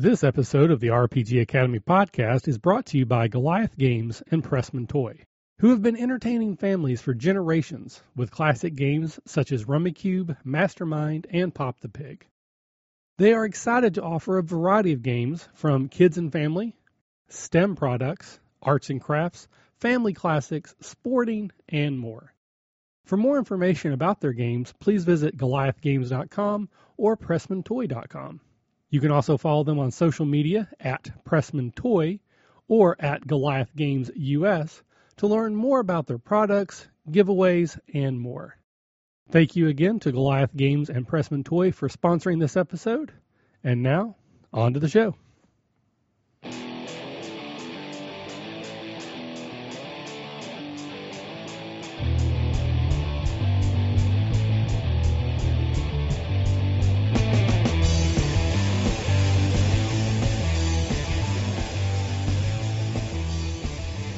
This episode of the RPG Academy podcast is brought to you by Goliath Games and Pressman Toy, who have been entertaining families for generations with classic games such as Rummikub, Mastermind, and Pop the Pig. They are excited to offer a variety of games from kids and family, STEM products, arts and crafts, family classics, sporting, and more. For more information about their games, please visit goliathgames.com or pressmantoy.com. You can also follow them on social media at Pressman Toy or at Goliath Games US to learn more about their products, giveaways, and more. Thank you again to Goliath Games and Pressman Toy for sponsoring this episode. And now, on to the show.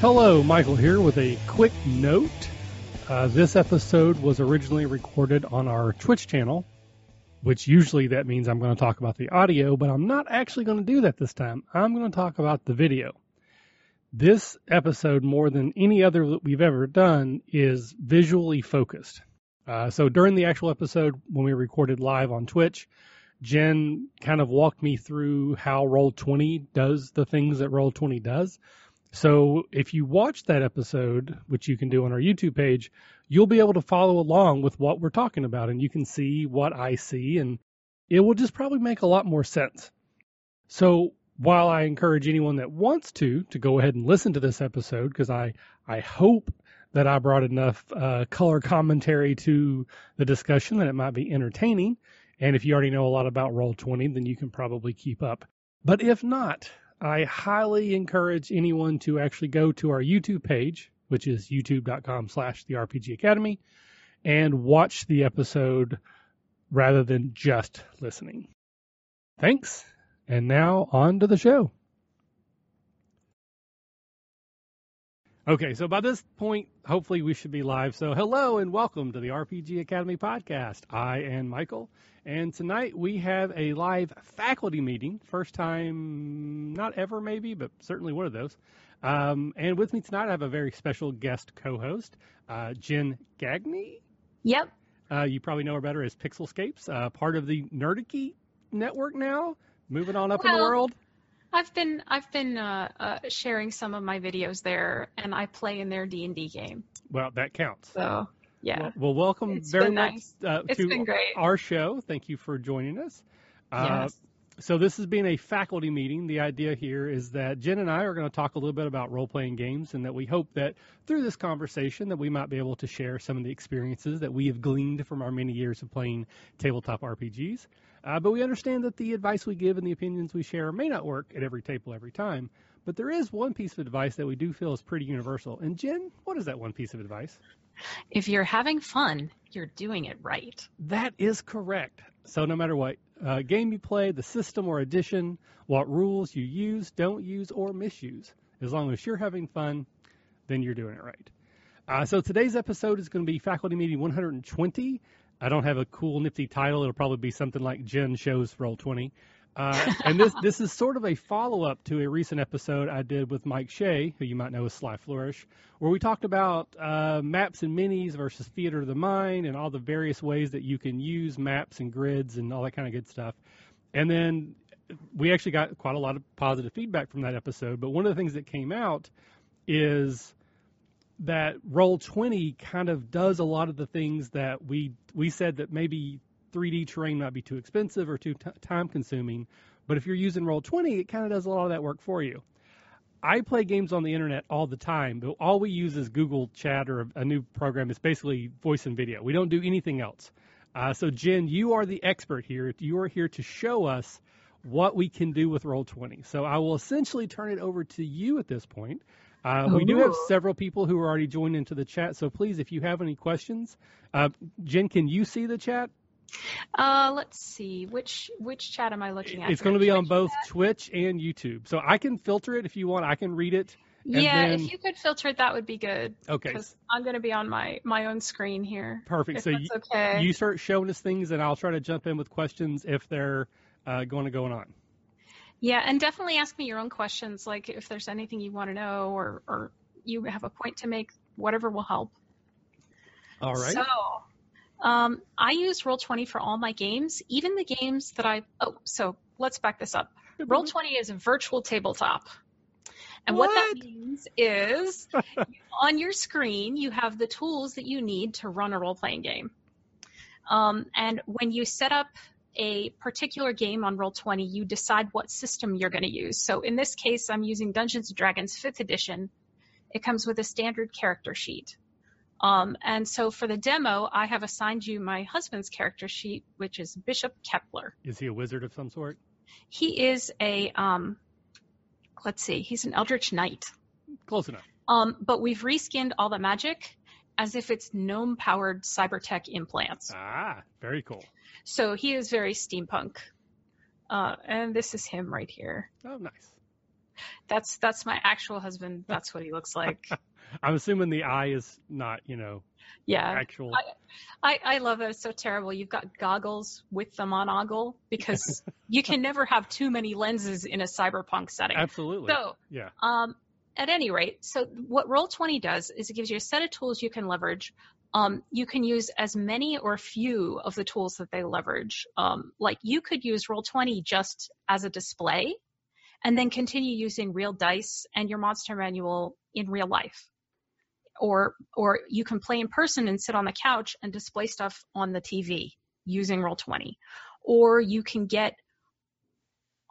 Hello, Michael here with a quick note. Uh, this episode was originally recorded on our Twitch channel, which usually that means I'm going to talk about the audio, but I'm not actually going to do that this time. I'm going to talk about the video. This episode, more than any other that we've ever done, is visually focused. Uh, so during the actual episode, when we recorded live on Twitch, Jen kind of walked me through how Roll20 does the things that Roll20 does. So if you watch that episode, which you can do on our YouTube page, you'll be able to follow along with what we're talking about and you can see what I see and it will just probably make a lot more sense. So while I encourage anyone that wants to to go ahead and listen to this episode because I I hope that I brought enough uh, color commentary to the discussion that it might be entertaining. And if you already know a lot about Roll20, then you can probably keep up. But if not, I highly encourage anyone to actually go to our YouTube page, which is youtube.com slash the RPG Academy, and watch the episode rather than just listening. Thanks. And now on to the show. Okay, so by this point, hopefully we should be live. So, hello and welcome to the RPG Academy podcast. I am Michael, and tonight we have a live faculty meeting. First time, not ever maybe, but certainly one of those. Um, and with me tonight, I have a very special guest co host, uh, Jen Gagne. Yep. Uh, you probably know her better as Pixelscapes, uh, part of the Nerdarchy network now, moving on up well, in the world. I've been I've been uh, uh, sharing some of my videos there, and I play in their D and D game. Well, that counts. So yeah. Well, well welcome it's very much nice. uh, to our show. Thank you for joining us. Uh, yes. So this has been a faculty meeting. The idea here is that Jen and I are going to talk a little bit about role-playing games, and that we hope that through this conversation that we might be able to share some of the experiences that we have gleaned from our many years of playing tabletop RPGs. Uh, but we understand that the advice we give and the opinions we share may not work at every table every time. But there is one piece of advice that we do feel is pretty universal. And Jen, what is that one piece of advice? If you're having fun, you're doing it right. That is correct. So no matter what uh, game you play, the system or edition, what rules you use, don't use, or misuse, as long as you're having fun, then you're doing it right. Uh, so today's episode is going to be faculty meeting 120. I don't have a cool nifty title. It'll probably be something like Jen shows Roll20. Uh, and this this is sort of a follow up to a recent episode I did with Mike Shea, who you might know as Sly Flourish, where we talked about uh, maps and minis versus theater of the mind and all the various ways that you can use maps and grids and all that kind of good stuff. And then we actually got quite a lot of positive feedback from that episode. But one of the things that came out is that Roll20 kind of does a lot of the things that we we said that maybe 3D terrain might be too expensive or too t- time consuming, but if you're using Roll20, it kind of does a lot of that work for you. I play games on the internet all the time, but all we use is Google Chat or a, a new program. It's basically voice and video. We don't do anything else. Uh, so Jen, you are the expert here. You are here to show us what we can do with Roll20. So I will essentially turn it over to you at this point. Uh, we do have several people who are already joined into the chat, so please, if you have any questions, uh, Jen, can you see the chat? Uh, let's see which which chat am I looking at? It's going to be on both chat? Twitch and YouTube, so I can filter it if you want. I can read it. Yeah, then... if you could filter it, that would be good. Okay. Because I'm going to be on my my own screen here. Perfect. so you, okay. you start showing us things, and I'll try to jump in with questions if they're uh, going to go on. Yeah, and definitely ask me your own questions, like if there's anything you want to know or or you have a point to make, whatever will help. All right. So, um, I use Roll20 for all my games, even the games that I. Oh, so let's back this up. Roll20 is a virtual tabletop. And what, that means is on your screen, you have the tools that you need to run a role playing game. Um, and when you set up a particular game on Roll20, you decide what system you're going to use. So in this case, I'm using Dungeons and Dragons 5th edition. It comes with a standard character sheet. Um, and so for the demo, I have assigned you my husband's character sheet, which is Bishop Kepler. Is he a wizard of some sort? He is a, um, let's see, he's an Eldritch Knight. Close enough. Um, but we've reskinned all the magic as if it's gnome powered cybertech implants. Ah, very cool. So he is very steampunk. Uh, and this is him right here. Oh, nice. That's that's my actual husband. That's what he looks like. I'm assuming the eye is not, you know, Yeah. actual. I, I love it. It's so terrible. You've got goggles with the monoggle because you can never have too many lenses in a cyberpunk setting. Absolutely. So yeah. Um, at any rate, so what Roll20 does is it gives you a set of tools you can leverage. Um, you can use as many or few of the tools that they leverage. Um, like you could use Roll20 just as a display and then continue using real dice and your monster manual in real life. Or, or you can play in person and sit on the couch and display stuff on the TV using Roll20. Or you can get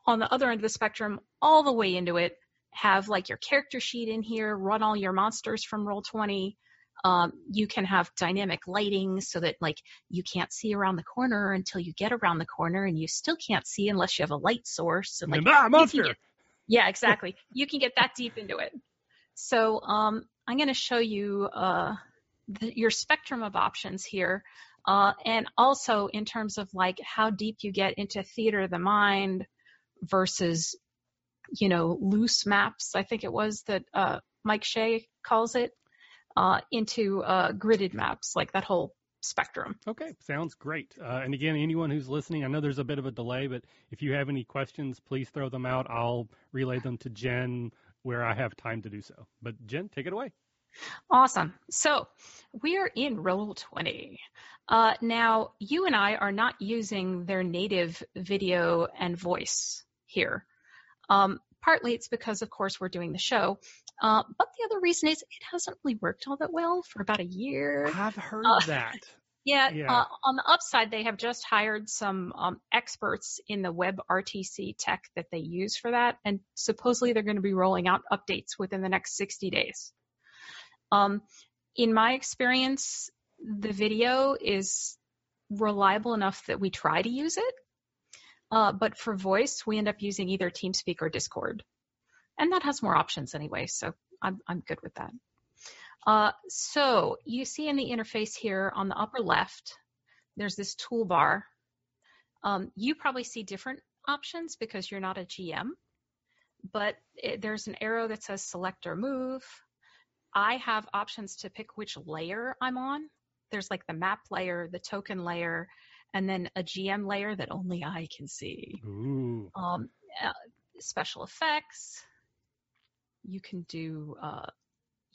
on the other end of the spectrum all the way into it have like your character sheet in here, run all your monsters from Roll20. Um, you can have dynamic lighting so that like you can't see around the corner until you get around the corner, and you still can't see unless you have a light source. And like, ah, monster. get- yeah, exactly. you can get that deep into it. So um, I'm going to show you uh, the, your spectrum of options here, uh, and also in terms of like how deep you get into theater of the mind versus you know, loose maps, I think it was that uh, Mike Shea calls it, uh, into uh, gridded maps, like that whole spectrum. Okay, sounds great. Uh, and again, anyone who's listening, I know there's a bit of a delay, but if you have any questions, please throw them out. I'll relay them to Jen where I have time to do so. But Jen, take it away. Awesome. So we are in Roll20. Uh, now, you and I are not using their native video and voice here. Um, partly it's because, of course, we're doing the show. Uh, but the other reason is it hasn't really worked all that well for about a year. I've heard Uh, that. Yeah, Yeah. Uh, on the upside, they have just hired some um, experts in the web RTC tech that they use for that, and supposedly they're going to be rolling out updates within the next 60 days. Um, in my experience, the video is reliable enough that we try to use it, uh, but for voice, we end up using either TeamSpeak or Discord, and that has more options anyway, so I'm I'm good with that. Uh, so you see in the interface here on the upper left, there's this toolbar. Um, you probably see different options because you're not a GM, but it, there's an arrow that says select or move. I have options to pick which layer I'm on. There's like the map layer, the token layer, and then a GM layer that only I can see. Ooh. Um, uh, special effects. You can do, uh,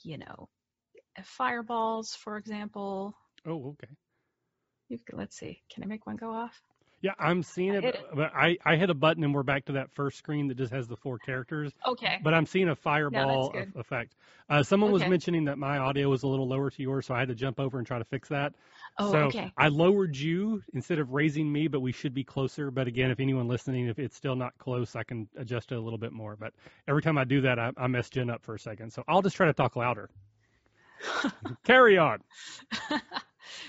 you know, fireballs, for example. Oh, okay. You can, let's see. Can I make one go off? Yeah, I'm seeing it, it. but I, I hit a button and we're back to that first screen that just has the four characters. Okay. But I'm seeing a fireball of- effect. Uh, someone was mentioning that my audio was a little lower to yours, so I had to jump over and try to fix that. Oh, so okay. I lowered you instead of raising me, but we should be closer. But again, if anyone listening, if it's still not close, I can adjust it a little bit more. But every time I do that, I, I mess Jen up for a second. So I'll just try to talk louder. Carry on.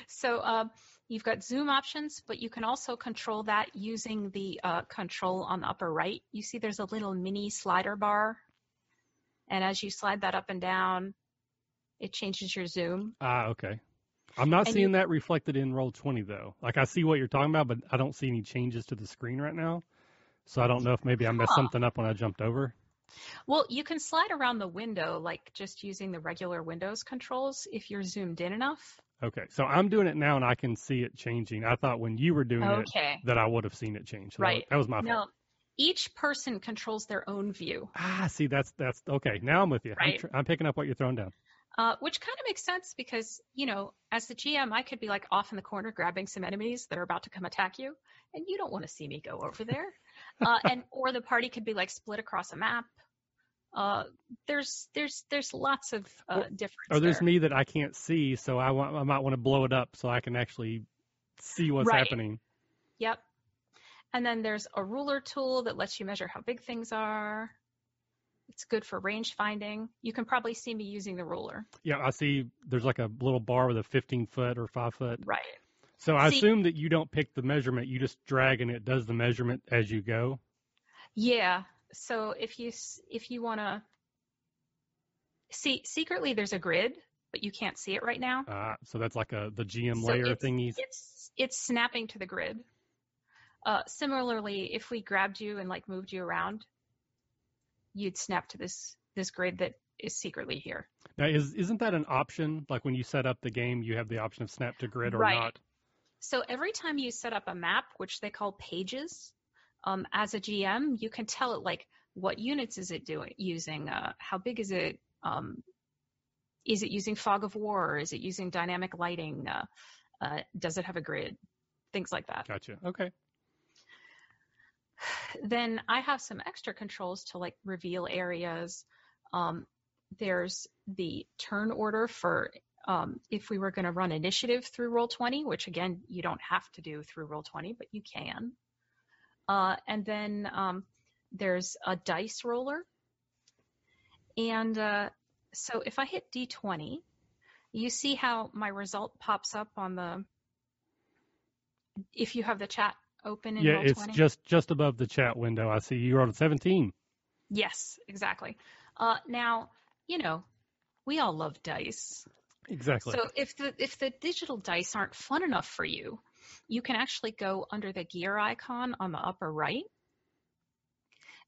so um, you've got zoom options, but you can also control that using the uh, control on the upper right. You see there's a little mini slider bar. And as you slide that up and down, it changes your zoom. Ah, okay. I'm not And seeing you- that reflected in Roll20 though. Like I see what you're talking about, but I don't see any changes to the screen right now. So I don't know if maybe I messed Huh. something up when I jumped over. Well, you can slide around the window like just using the regular Windows controls if you're zoomed in enough. Okay, so I'm doing it now and I can see it changing. I thought when you were doing it that I would have seen it change. So Right. That was my fault. No, each person controls their own view. Ah, see, that's that's okay. Now I'm with you. Right. I'm, tr- I'm picking up what you're throwing down. Uh, which kind of makes sense because, you know, as the GM, I could be like off in the corner grabbing some enemies that are about to come attack you, and you don't want to see me go over there. Uh, and or the party could be like split across a map. Uh, there's there's there's lots of uh, difference. Or there's there. me that I can't see, so I want I might want to blow it up so I can actually see what's Right. happening. Yep. And then there's a ruler tool that lets you measure how big things are. It's good for range finding. You can probably see me using the ruler. Yeah, I see. There's like a little bar with a 15 foot or five foot. Right. So I See- assume that you don't pick the measurement. You just drag and it does the measurement as you go. Yeah. So if you if you want to see secretly there's a grid, but you can't see it right now. Uh, so that's like a the GM So layer it's- thingies. It's it's snapping to the grid. Uh, similarly, if we grabbed you and like moved you around, you'd snap to this this grid that is secretly here. Now, is isn't that an option? Like when you set up the game, you have the option of snap to grid or Right. not. So every time you set up a map, which they call pages, um, as a GM, you can tell it like what units is it doing using, uh, how big is it, um, is it using fog of war, is it using dynamic lighting, uh, uh, does it have a grid, things like that. Gotcha. Okay. Then I have some extra controls to like reveal areas. Um, there's the turn order for um, if we were going to run initiative through Roll20, which again, you don't have to do through Roll20, but you can. Uh, and then um, there's a dice roller. And uh, so if I hit D20, you see how my result pops up on the, if you have the chat open in Yeah, Roll20. it's just just above the chat window. I see you wrote a 17. Yes, exactly. Uh, now, you know, we all love dice. Exactly. So if the if the digital dice aren't fun enough for you, you can actually go under the gear icon on the upper right,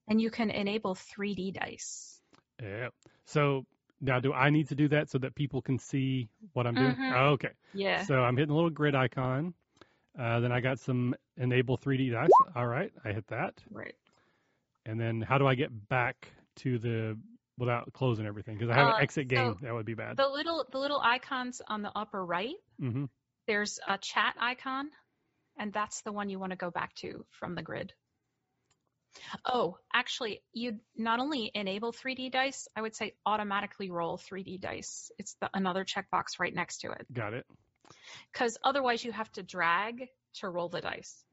and you can enable 3D dice. yeah. So now, do I need to do that so that people can see what I'm doing? Mhm. Oh, okay. Yeah. So I'm hitting the little grid icon. Uh, then I got some enable 3D dice. All right, I hit that. right. And then how do I get back to the without closing everything? Because I have Uh, an exit game. that would be bad. The little the little icons on the upper right, Mm-hmm. there's a chat icon, and that's the one you want to go back to from the grid. Oh, actually, you not only enable 3D dice, I would say automatically roll 3D dice. It's the, another checkbox right next to it. Got it. Because otherwise, you have to drag to roll the dice.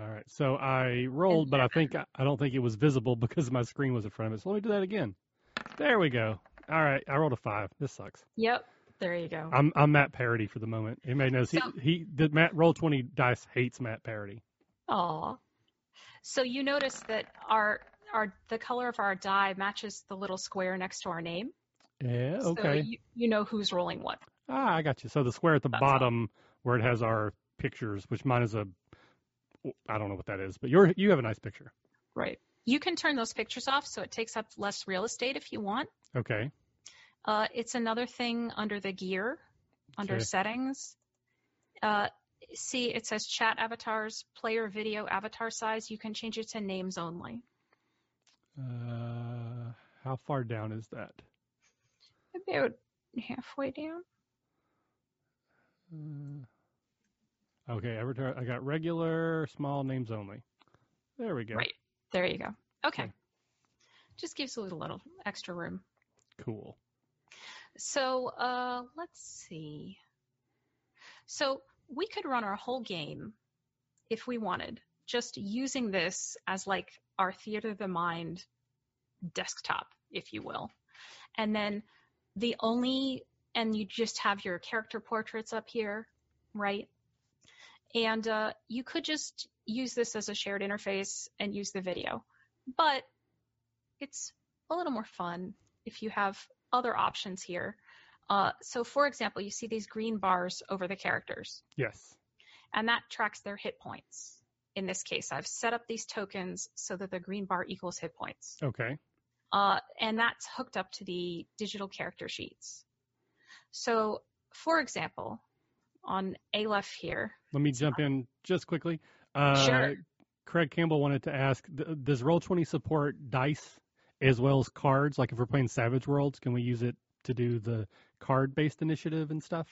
All right. So I rolled, but I think I don't think it was visible because my screen was in front of it. So let me do that again. There we go. All right. I rolled a five. This sucks. Yep, there you go. I'm I'm Matt Parody for the moment. May notice So- he he the Matt Roll20 dice hates Matt Parody. Aw. So you notice that our our the color of our die matches the little square next to our name. Yeah. So Okay. you, you know who's rolling what. ah, I got you. So the square at the That's all. bottom where it has our pictures, which mine is a I don't know what that is, but you're you have a nice picture. Right. You can turn those pictures off so it takes up less real estate if you want. Okay. Uh, it's another thing under the gear, under Okay. settings. Uh, see, it says chat avatars, player video avatar size. You can change it to names only. Uh, how far down is that? About halfway down. Uh, okay, avatar. I got regular, small names only. There we go. Right. There you go. Okay. Okay. Just gives a little, little extra room. Cool. So uh, let's see. So we could run our whole game if we wanted, just using this as like our theater of the mind desktop, if you will. And then the only, and you just have your character portraits up here, right? And uh, you could just use this as a shared interface and use the video. But it's a little more fun if you have other options here. Uh, so, for example, you see these green bars over the characters, Yes. and that tracks their hit points. In this case, I've set up these tokens so that the green bar equals hit points. Okay. Uh, and that's hooked up to the digital character sheets. So, for example, on Aleph here, Let me jump in just quickly. Uh, Sure. Craig Campbell wanted to ask: Does Roll20 support dice as well as cards? Like if we're playing Savage Worlds, can we use it to do the card-based initiative and stuff?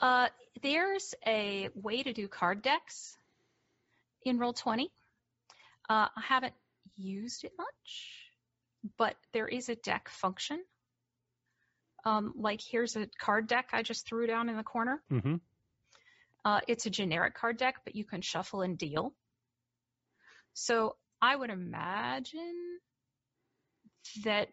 Uh, there's a way to do card decks in Roll20. Uh, I haven't used it much, but there is a deck function. Um, like here's a card deck I just threw down in the corner. Mm-hmm. Uh, it's a generic card deck, but you can shuffle and deal. So I would imagine that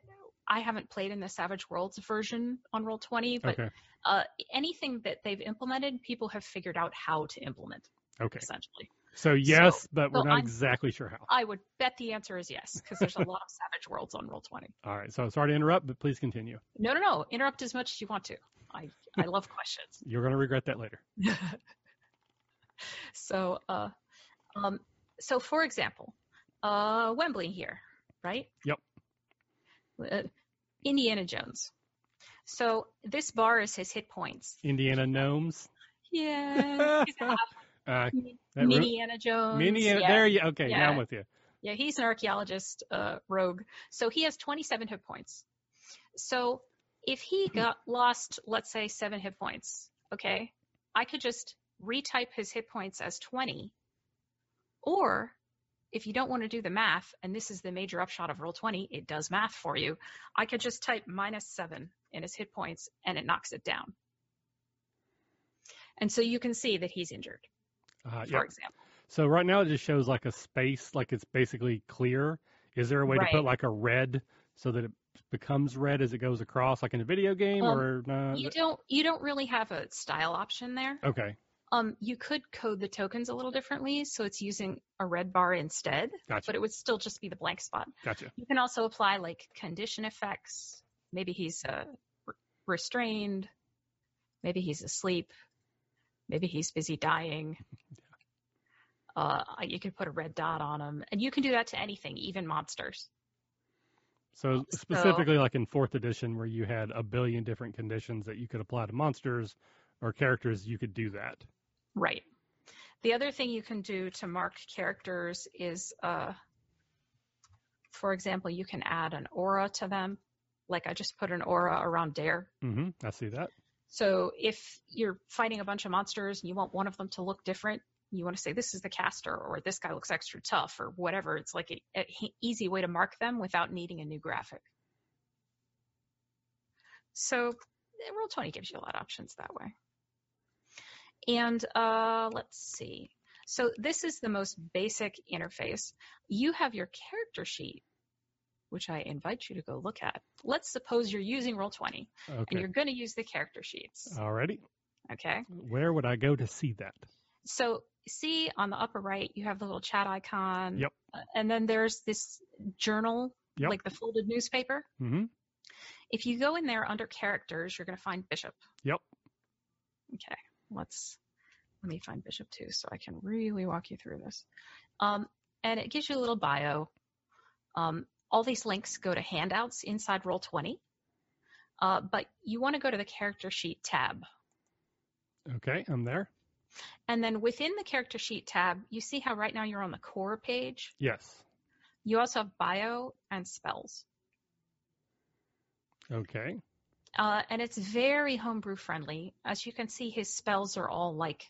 I haven't played in the Savage Worlds version on Roll20, but Okay. uh, anything that they've implemented, people have figured out how to implement, Okay. essentially. So yes, So- but we're so not I'm- exactly sure how. I would bet the answer is yes, because there's a lot of Savage Worlds on Roll20. All right. So sorry to interrupt, but please continue. No, no, no. Interrupt as much as you want to. I, I love questions. You're going to regret that later. so, uh, um, so for example, uh, Wembley here, right? Yep. Uh, Indiana Jones. So this bar is his hit points. Indiana gnomes. Yeah. Uh, Miniana Jones. Miniana. yeah. There you. Okay. Now I'm with you. Yeah, he's an archaeologist, uh, rogue. So he has 27 hit points. So if he got lost, let's say seven hit points, okay, I could just retype his hit points as 20. Or if you don't want to do the math, and this is the major upshot of Roll20, it does math for you. I could just type minus seven in his hit points and it knocks it down. And so you can see that he's injured, Uh, for example. So right now it just shows like a space, like it's basically clear. Is there a way to put like a red so that it becomes red as it goes across, like in a video game, Um, or no? You don't you don't really have a style option there. Okay, Um, you could code the tokens a little differently, so it's using a red bar instead, gotcha, but it would still just be the blank spot. gotcha. You can also apply like condition effects. Maybe he's uh, re- restrained. Maybe he's asleep. Maybe he's busy dying. Uh, you could put a red dot on him, and you can do that to anything, even monsters. So So- specifically, like in fourth edition, where you had a billion different conditions that you could apply to monsters or characters, you could do that. Right. The other thing you can do to mark characters is, uh, for example, you can add an aura to them. Like I just put an aura around Dare. Mm-hmm. I see that. So if you're fighting a bunch of monsters and you want one of them to look different, you want to say this is the caster or this guy looks extra tough or whatever. It's like an easy way to mark them without needing a new graphic. So Roll20 gives you a lot of options that way. And uh, let's see. So this is the most basic interface. You have your character sheet, which I invite you to go look at. Let's suppose you're using Roll20 and you're going to use the character sheets. Alrighty. Okay. Where would I go to see that? So see on the upper right, you have the little chat icon. Yep. uh, And then there's this journal, Yep. like the folded newspaper. Mm-hmm. If you go in there under characters, you're going to find Bishop. Yep. Okay. Let's let me find Bishop too, so I can really walk you through this. Um, and it gives you a little bio. Um, all these links go to handouts inside Roll20. Uh, but you want to go to the character sheet tab. Okay, I'm there. And then within the character sheet tab, you see how right now you're on the core page. Yes. You also have bio and spells. Okay. Uh, and it's very homebrew friendly. As you can see, his spells are all like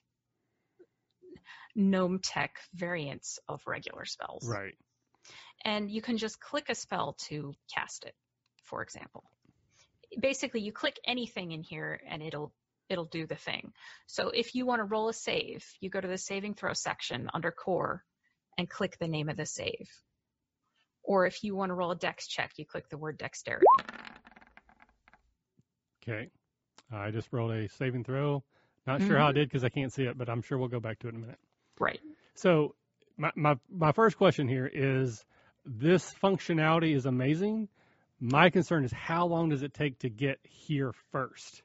gnome tech variants of regular spells. Right. And you can just click a spell to cast it, for example. Basically, you click anything in here and it'll it'll do the thing. So if you want to roll a save, you go to the saving throw section under core and click the name of the save. Or if you want to roll a dex check, you click the word dexterity. Okay. I just rolled a saving throw. Not sure how I mm-hmm. did because I can't see it, but I'm sure we'll go back to it in a minute. Right. So my, my my first question here is this functionality is amazing. My concern is how long does it take to get here first?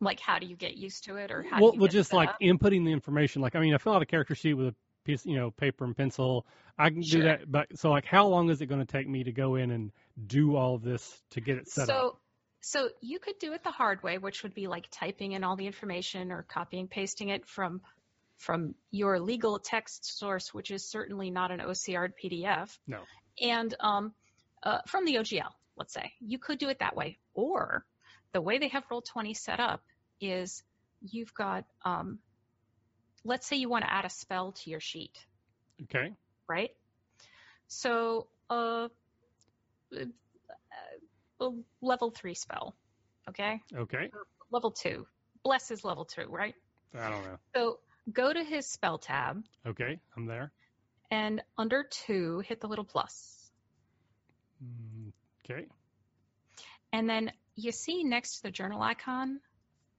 Like, how do you get used to it, or how well, do you well, just like up? inputting the information. Like, I mean, I fill out a character sheet with a piece, you know, paper and pencil. I can Sure. do that, but so like, how long is it going to take me to go in and do all this to get it set so, up? so you could do it the hard way, which would be like typing in all the information or copying pasting it from from your legal text source, which is certainly not an OCR PDF. No. And um, uh, from the OGL, let's say. You could do it that way. Or the way they have Roll20 set up is you've got, um, let's say you want to add a spell to your sheet, Okay. right? So uh, a level three spell, okay? Okay. Level two. Bless is level two, right? I don't know. So go to his spell tab Okay. I'm there. and under two, hit the little plus. Mm, Okay. And then you see next to the journal icon,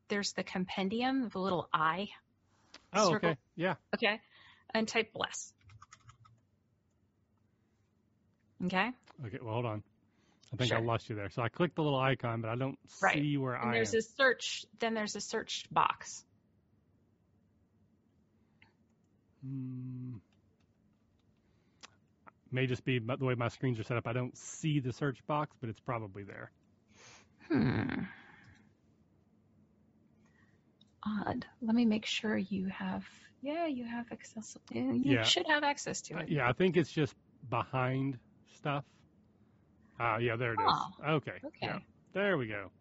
there's the compendium, the little I. Oh, Circle. okay. Yeah. Okay. And type bless. Okay. Okay. Well, hold on. I think I lost you there. So I clicked the little icon, but I don't Right. see where And I there's am. a search, then there's a search box. Hmm. May just be the way my screens are set up. I don't see the search box, but it's probably there. Hmm. Odd. Let me make sure you have, yeah, you have access. You Yeah. should have access to Uh, it. yeah, I think it's just behind stuff. Ah, yeah, there it is. Oh, okay. Okay. Yeah. There we go.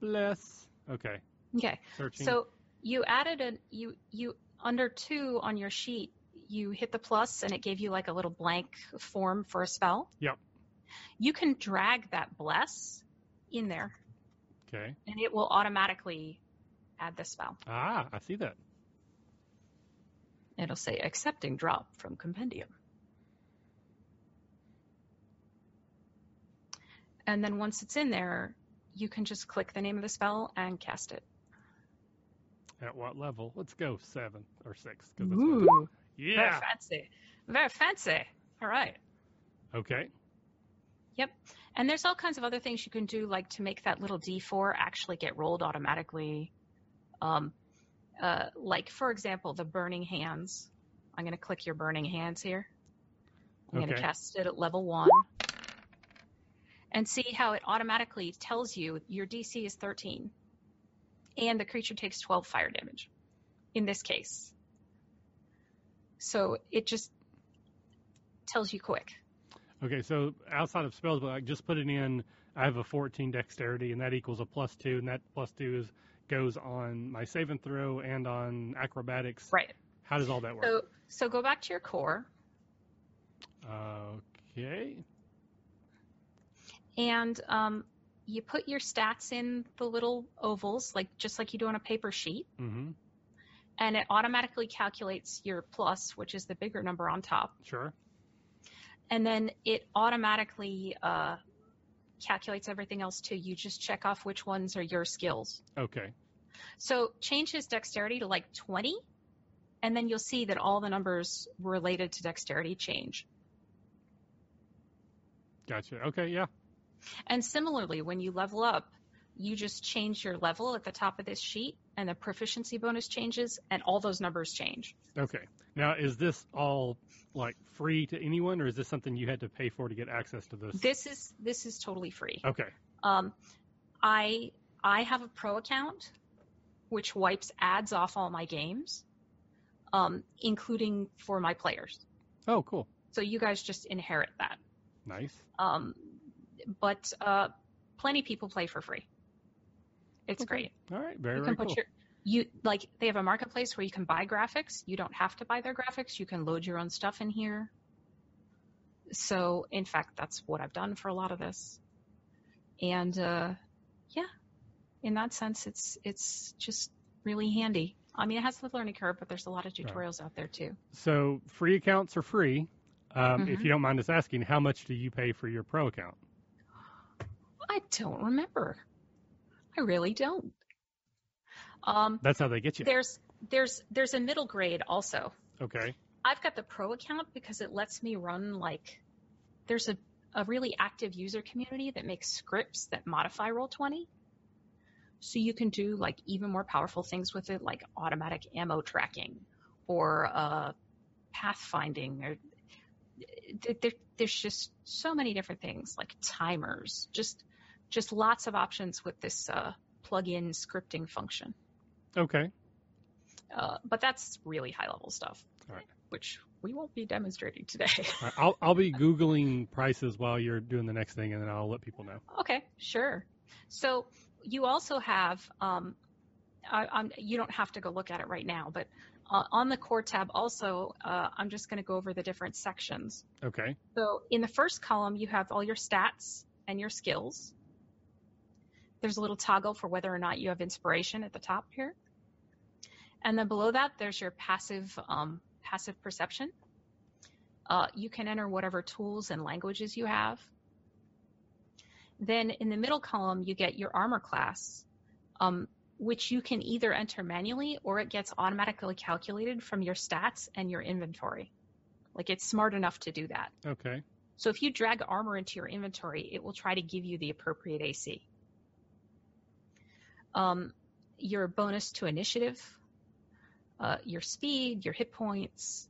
Bless. Okay. Okay. Searching. So you added a you you under two on your sheet. You hit the plus and it gave you like a little blank form for a spell. Yep. You can drag that bless in there okay. and it will automatically add the spell. Ah, I see that. It'll say accepting drop from compendium. And then once it's in there, you can just click the name of the spell and cast it. At what level? Let's go seven or six. 'cause that's Ooh, very fancy. Very fancy. All right. Okay. Yep. And there's all kinds of other things you can do, like to make that little D4 actually get rolled automatically. Um, uh, like, for example, the burning hands. I'm going to click your burning hands here. I'm going to cast it at level one. And see how it automatically tells you your DC is 13. And the creature takes 12 fire damage in this case. So it just tells you quick. Okay. So outside of spells, but I just put it in. I have a 14 dexterity, and that equals a plus two, and that plus two is goes on my save and throw and on acrobatics. Right. How does all that work? So, so go back to your core. okay. and um, you put your stats in the little ovals, like just like you do on a paper sheet, Mm-hmm. and it automatically calculates your plus, which is the bigger number on top, Sure. and then it automatically uh, calculates everything else too. You just check off which ones are your skills. Okay. So change his dexterity to like 20, and then you'll see that all the numbers related to dexterity change. Gotcha. Okay. Yeah. And similarly, when you level up, you just change your level at the top of this sheet, and the proficiency bonus changes, and all those numbers change. Okay. Now, is this all like free to anyone, or is this something you had to pay for to get access to this? This is this is totally free. Okay. Um, I I have a pro account, which wipes ads off all my games, um, including for my players. Oh, cool. So you guys just inherit that. Nice. Um, but uh, plenty of people play for free. It's Okay. great. All right. Very, you very cool. your you like they have a marketplace where you can buy graphics. You don't have to buy their graphics. You can load your own stuff in here. So in fact, that's what I've done for a lot of this. And uh, yeah, in that sense, it's it's just really handy. I mean, it has the learning curve, but there's a lot of Right. tutorials out there too. So free accounts are free. Um, If Mhm. you don't mind us asking, how much do you pay for your pro account? I don't remember. I really don't. Um, That's how they get you. there's there's there's a middle grade also. Okay. I've got the pro account because it lets me run like there's a, a really active user community that makes scripts that modify Roll20. So you can do like even more powerful things with it, like automatic ammo tracking or uh, pathfinding. Or th- there, there's just so many different things like timers. Just just lots of options with this uh, plug-in scripting function. Okay. Uh, but that's really high level stuff, All right. which we won't be demonstrating today. Right, I'll I'll be googling prices while you're doing the next thing, and then I'll let people know. okay, sure. So you also have, um, I, I'm, you don't have to go look at it right now, but uh, on the core tab also, uh, I'm just going to go over the different sections. Okay. So in the first column, you have all your stats and your skills. There's a little toggle for whether or not you have inspiration at the top here. And then below that, there's your passive um, passive perception. Uh, you can enter whatever tools and languages you have. Then in the middle column, you get your armor class, um, which you can either enter manually or it gets automatically calculated from your stats and your inventory. Like it's smart enough to do that. Okay. So if you drag armor into your inventory, it will try to give you the appropriate AC. Um, your bonus to initiative, uh, your speed, your hit points.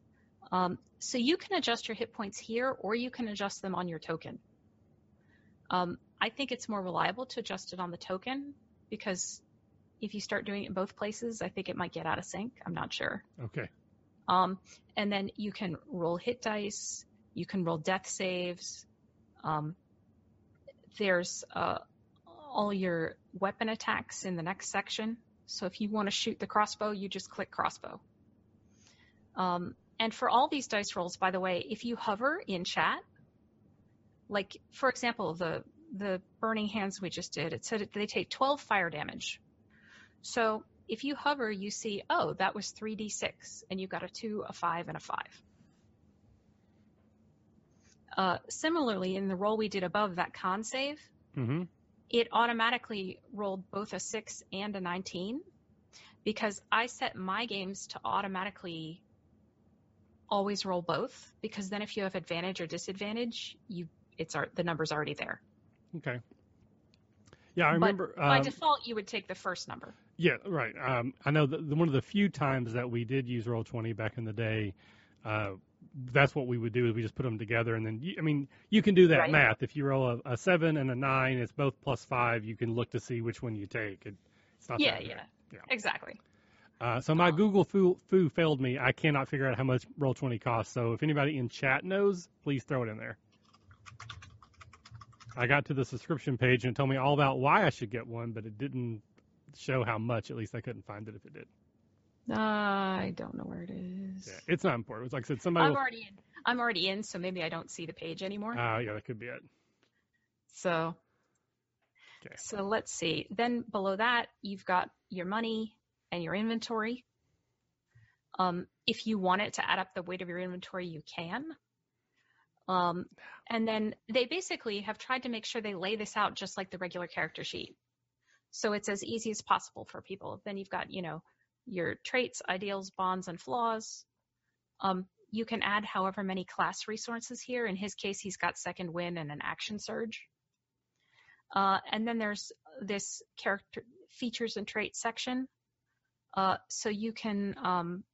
Um, so you can adjust your hit points here, or you can adjust them on your token. Um, I think it's more reliable to adjust it on the token because if you start doing it in both places, I think it might get out of sync. I'm not sure. Okay. Um, and then you can roll hit dice. You can roll death saves. Um, there's uh, all your weapon attacks in the next section. So if you want to shoot the crossbow, you just click crossbow. Um, and for all these dice rolls, by the way, if you hover in chat, like for example, the the burning hands we just did, it said they take 12 fire damage. So if you hover, you see, oh, that was 3d6, and you got a 2, a 5, and a 5. Uh, similarly, in the roll we did above that con save, Mm-hmm. It automatically rolled both a 6 and a 19 because I set my games to automatically always roll both because then if you have advantage or disadvantage, you it's the number's already there. Okay. Yeah, I But remember. By um, default, you would take the first number. Yeah, right. Um, I know that one of the few times that we did use Roll20 back in the day. Uh, that's what we would do is we just put them together and then you, I mean you can do that Right. math. If you roll a, a seven and a nine it's both plus five. You can look to see which one you take. It, it's not Yeah, that yeah. Yeah. exactly. Uh, so my Um, Google foo, foo failed me. I cannot figure out how much Roll20 costs. So if anybody in chat knows please throw it in there. I got to the subscription page and it told me all about why I should get one but it didn't show how much. At least I couldn't find it if it did I don't know where it is. Yeah, it's not important. It's like I said, somebody. I'm will- already in. I'm already in, so maybe I don't see the page anymore. Ah, yeah, that could be it. so, Okay. so let's see. Then below that, you've got your money and your inventory. Um, if you want it to add up the weight of your inventory, you can. Um, and then they basically have tried to make sure they lay this out just like the regular character sheet. So it's as easy as possible for people. Then you've got, you know, your traits, ideals, bonds, and flaws. Um, you can add however many class resources here. In his case, he's got second wind and an action surge. Uh, and then there's this character features and traits section. Uh, so you can um,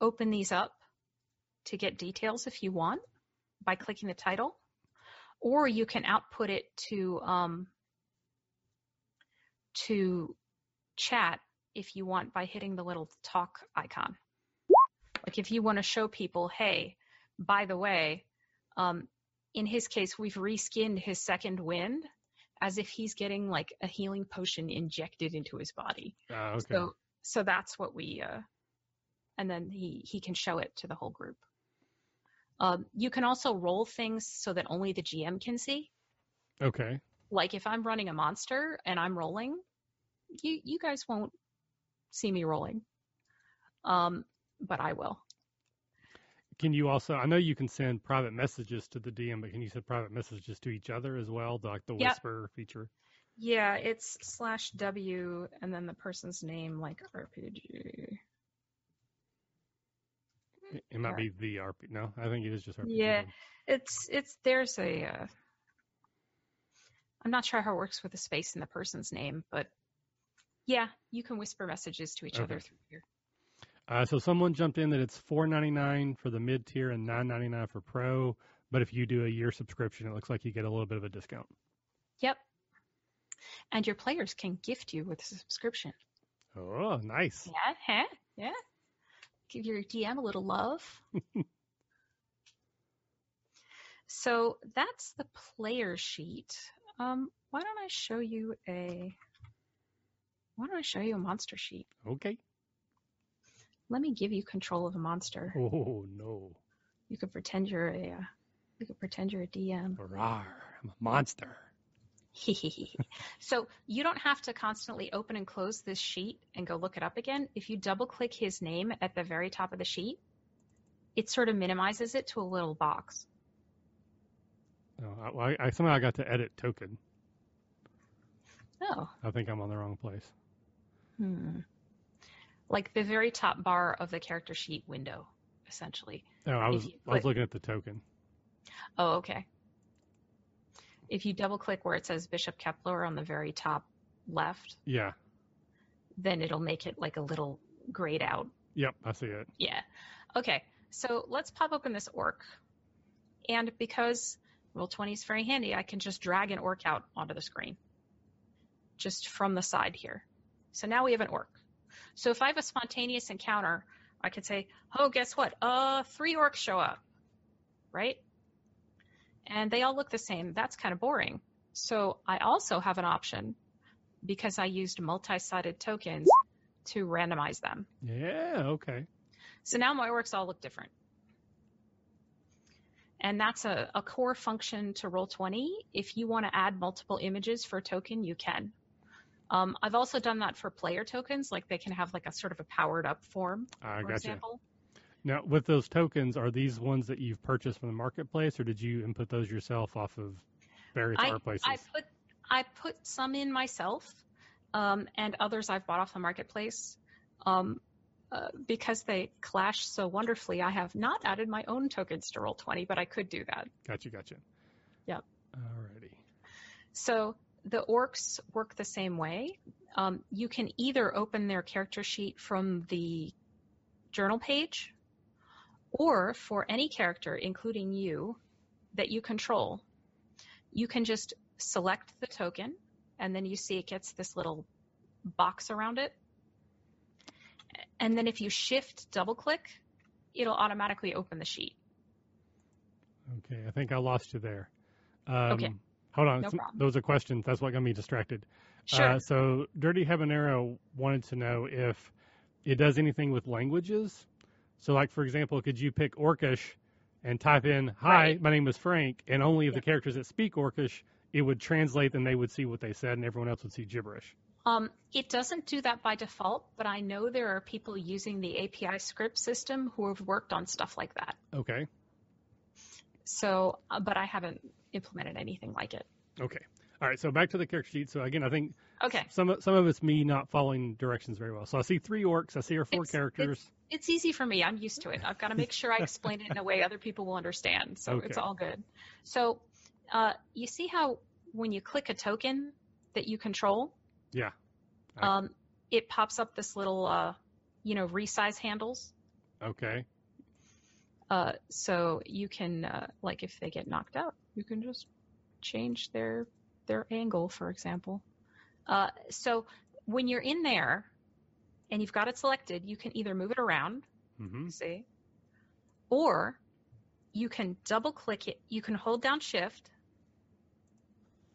open these up to get details if you want by clicking the title, or you can output it to um, to chat if you want by hitting the little talk icon. Like if you want to show people, hey, by the way, um, in his case, we've reskinned his second wind as if he's getting like a healing potion injected into his body. Ah, okay. So, so that's what we, uh, and then he, he can show it to the whole group. Um, you can also roll things so that only the GM can see. okay. Like if I'm running a monster and I'm rolling, you, you guys won't see me rolling. Um, but I will. Can you also? I know you can send private messages to the DM, but can you send private messages to each other as well, like the Yep. whisper feature? Yeah, it's slash W and then the person's name like RPG. It- It might Yeah. be the RP. No, I think it is just RPG. Yeah. It's it's there's a uh, I'm not sure how it works with the space in the person's name, but yeah, you can whisper messages to each Okay. other through here. Uh, so someone jumped in that it's four ninety nine for the mid tier and nine ninety nine for pro. But if you do a year subscription, it looks like you get a little bit of a discount. Yep. And your players can gift you with a subscription. Oh, nice. Yeah, huh? Yeah. Give your DM a little love. so that's the player sheet. Um, why don't I show you a why don't I show you a monster sheet? Okay. Let me give you control of a monster. Oh no. You could pretend you're a uh, you could pretend you're a DM. Rawr, I'm a monster. so you don't have to constantly open and close this sheet and go look it up again. If you double click his name at the very top of the sheet, it sort of minimizes it to a little box. Oh, I, I somehow I got to edit token. Oh. I think I'm on the wrong place. Hmm. Like the very top bar of the character sheet window, essentially. No, I was I was looking at the token. Oh, okay. If you double click where it says Bishop Kepler on the very top left, Yeah. then it'll make it like a little grayed out. Yep, I see it. Yeah. Okay. So let's pop open this orc. And because Roll20 is very handy, I can just drag an orc out onto the screen. Just from the side here. So now we have an orc. So if I have a spontaneous encounter, I could say, oh, guess what? Uh, three orcs show up. Right? And they all look the same. That's kind of boring. So I also have an option because I used multi-sided tokens to randomize them. Yeah, okay. So now my orcs all look different. And that's a, a core function to Roll20. If you want to add multiple images for a token, you can. Um, I've also done that for player tokens, like they can have like a sort of a powered up form, I for gotcha. example. Now, with those tokens, are these ones that you've purchased from the marketplace, or did you input those yourself off of various I, art places? I put I put some in myself, um, and others I've bought off the marketplace. Um, uh, because they clash so wonderfully, I have not added my own tokens to Roll20, but I could do that. Gotcha, gotcha. Yep. Alrighty. So the orcs work the same way. Um, you can either open their character sheet from the journal page, or for any character, including you, that you control, you can just select the token, and then you see it gets this little box around it. And then if you shift double click, it'll automatically open the sheet. Okay, I think I lost you there. Um, Okay. Hold on. No. Those are questions. That's what got me distracted. Sure. Uh, so, Dirty Habanero wanted to know if it does anything with languages. So, like, for example, could you pick Orcish and type in, Hi, Right. my name is Frank, and only if Yeah. the characters that speak Orcish, it would translate and they would see what they said, and everyone else would see gibberish. Um, it doesn't do that by default, but I know there are people using the API script system who have worked on stuff like that. Okay. So, uh, but I haven't implemented anything like it. Okay. All right. So, back to the character sheet. So, again, I think Okay, some of, some of it's me not following directions very well. So, I see three orcs, I see our four It's- characters. it's easy for me. I'm used to it. I've got to make sure I explain it in a way other people will understand. So it's all good. So, uh, you see how when you click a token that you control, Yeah. Um, it pops up this little, uh, you know, resize handles. Okay. Uh, so you can, uh, like, if they get knocked out, you can just change their their angle, for example. Uh, so when you're in there and you've got it selected, you can either move it around, hmm see, or you can double click it. You can hold down Shift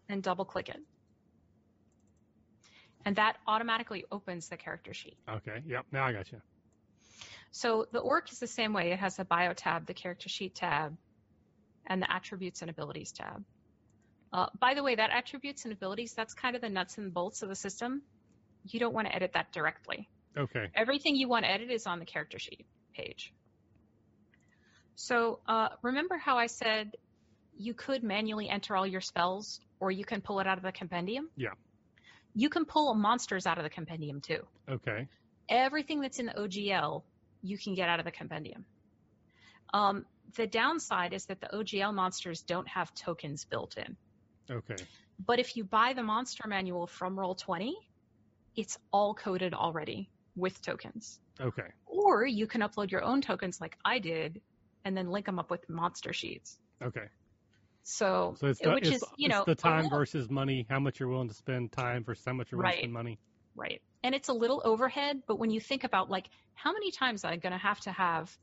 and double click it, and that automatically opens the character sheet. Okay. Yep. Now I got you. So the orc is the same way. It has a bio tab, the character sheet tab, and the attributes and abilities tab. Uh, by the way, that attributes and abilities, that's kind of the nuts and bolts of the system. You don't want to edit that directly. Okay. Everything you want to edit is on the character sheet page. So uh, remember how I said you could manually enter all your spells or you can pull it out of the compendium? Yeah. You can pull monsters out of the compendium too Okay. everything that's in the OGL you can get out of the compendium. Um, the downside is that the OGL monsters don't have tokens built in. Okay. But if you buy the monster manual from Roll20, it's all coded already with tokens. Okay. Or you can upload your own tokens like I did and then link them up with monster sheets. Okay. So, So it's the, which it's, is, you it's know, the time little- versus money. How much you're willing to spend time versus how much you're willing Right. to spend money. Right? And it's a little overhead, but when you think about like how many times I'm going to have to have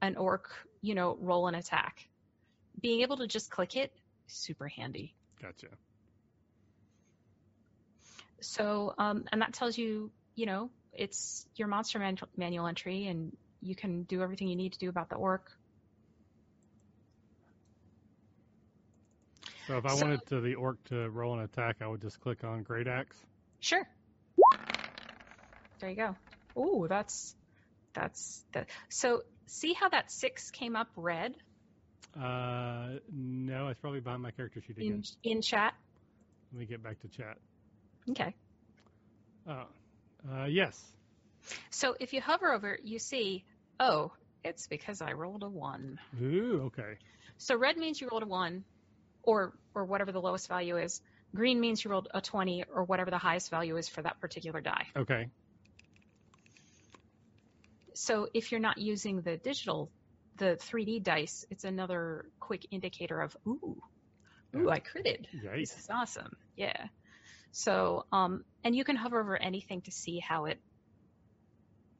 an orc, you know, roll an attack, being able to just click it, super handy. Gotcha. So, um, and that tells you, you know, it's your monster man- manual entry, and you can do everything you need to do about the orc. So if I So- wanted to the orc to roll an attack, I would just click on Great Axe. Sure. There you go. Ooh, that's that's the so see how that six came up red Uh, no, it's probably behind my character sheet again. in in chat. Let me get back to chat. Okay. Oh, uh, yes. So if you hover over, you see, oh, it's because I rolled a one. Ooh, okay. So red means you rolled a one, or or whatever the lowest value is. Green means you rolled a twenty, or whatever the highest value is for that particular die. Okay. So if you're not using the digital, the 3D dice, it's another quick indicator of ooh, ooh, I critted. This Yikes. is awesome. Yeah. So, um, and you can hover over anything to see how it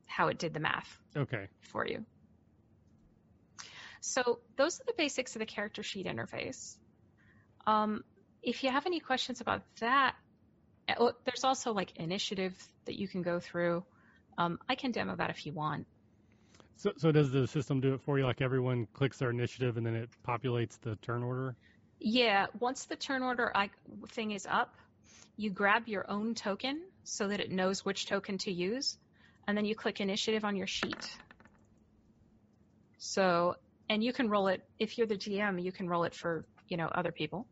how it did the math Okay. for you. So those are the basics of the character sheet interface. Um, if you have any questions about that, oh, there's also like initiative that you can go through. Um, I can demo that if you want. So, so does the system do it for you? Like everyone clicks their initiative and then it populates the turn order? Yeah, once the turn order I- thing is up, you grab your own token so that it knows which token to use, and then you click initiative on your sheet. So, and you can roll it if you're the GM, you can roll it for, you know, other people.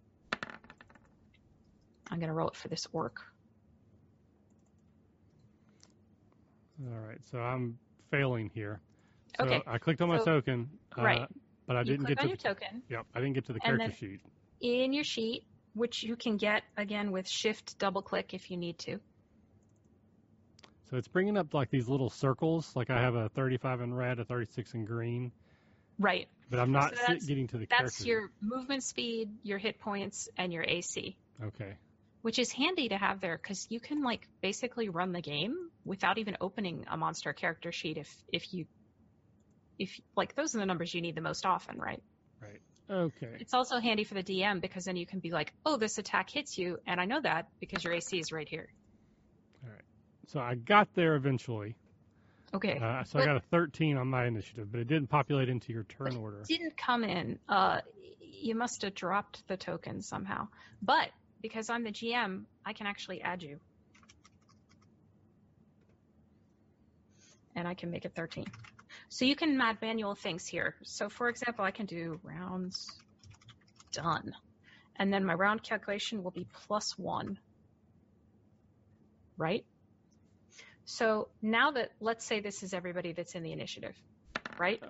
I'm going to roll it for this orc. All right. So I'm failing here. So Okay, I clicked on my so- token. Uh, right. But I you didn't click get on to your the, token Yep. I didn't get to the character sheet. in your sheet, which you can get again with shift double click if you need to. So it's bringing up like these little circles. Like I have a 35 in red, a 36 in green, Right. but I'm not So getting to the That's character. your movement speed, your hit points, and your AC. Okay. which is handy to have there because you can like basically run the game without even opening a monster character sheet if if you if like those are the numbers you need the most often right Right. Okay. it's also handy for the dm because then you can be like oh this attack hits you and i know that because your ac is right here All right. So I got there eventually. okay Uh, so I got a 13 on my initiative, but it didn't populate into your turn order. didn't come in uh you must have dropped the token somehow but because i'm the gm i can actually add you and i can make it 13 so you can add manual things here so for example i can do rounds done and then my round calculation will be plus one right so now that let's say this is everybody that's in the initiative right oh,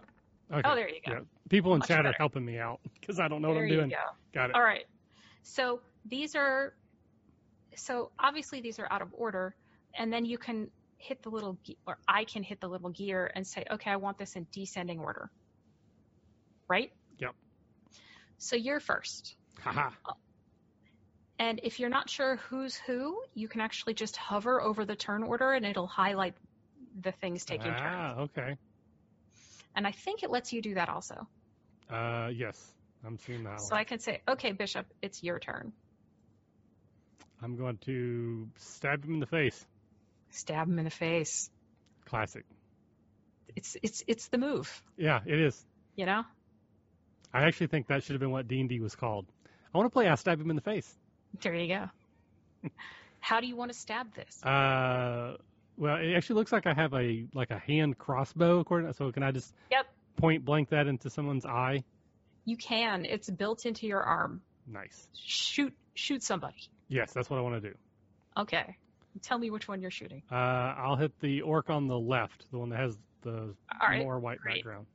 Okay. oh there you go Yeah. People in Much chat are helping me out because I don't know what I'm you doing. go Got it. All right. So these are, so obviously these are out of order, and then you can hit the little, ge- or I can hit the little gear and say, okay, I want this in descending order. Right? Yep. So you're first. Haha. And if you're not sure who's who, you can actually just hover over the turn order and it'll highlight the things taking turns. Ah, okay. And I think it lets you do that also. Uh, yes, I'm seeing that. So I can say, okay, Bishop, it's your turn. I'm going to stab him in the face. Stab him in the face. Classic. It's it's it's the move, Yeah, it is. you know? I actually think that should have been what D&D was called. I want to play I stab him in the face. There you go. How do you want to stab this? Uh, well, it actually looks like I have a like a hand crossbow. According, to, so can I just Yep. point blank that into someone's eye? You can. It's built into your arm. Nice. Shoot shoot somebody. Yes, that's what I want to do. Okay. Tell me which one you're shooting. Uh, I'll hit the orc on the left, the one that has the right. more white great. background.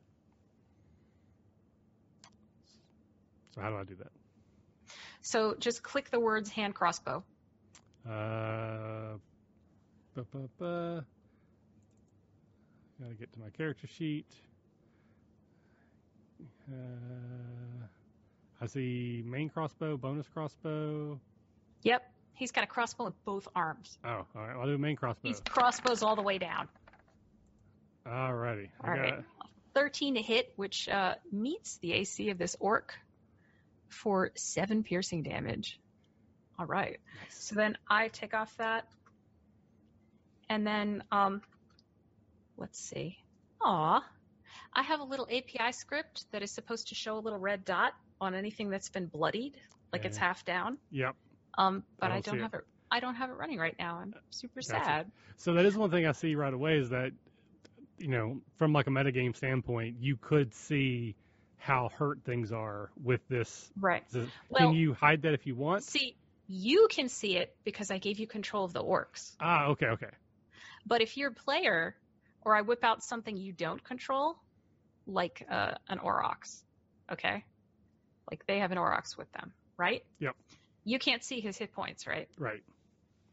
So how do I do that? So just click the words hand crossbow. Uh, ba, ba, ba. Gotta get to my character sheet. Uh, I see main crossbow, bonus crossbow. Yep. He's got a crossbow in both arms. Oh, all right. I'll do main crossbow. He's crossbows all the way down. Alrighty. I All got right. it. 13 to hit, which uh, meets the AC of this orc for seven piercing damage. All right. Nice. So then I take off that. And then, um, let's see. Aw. I have a little API script that is supposed to show a little red dot on anything that's been bloodied, like it's half down. Yep. Um, but I I don't see don't have it. I don't have it running right now. I'm super Gotcha. sad. So that is one thing I see right away is that, you know, from like a metagame standpoint, you could see how hurt things are with this. Right. Can Well- you hide that if you want? See, you can see it because I gave you control of the orcs. Ah, okay, okay. But if you're a player, or I whip out something you don't control, like uh, an Aurochs, okay? Like they have an Aurochs with them, right? Yep. You can't see his hit points, right? Right.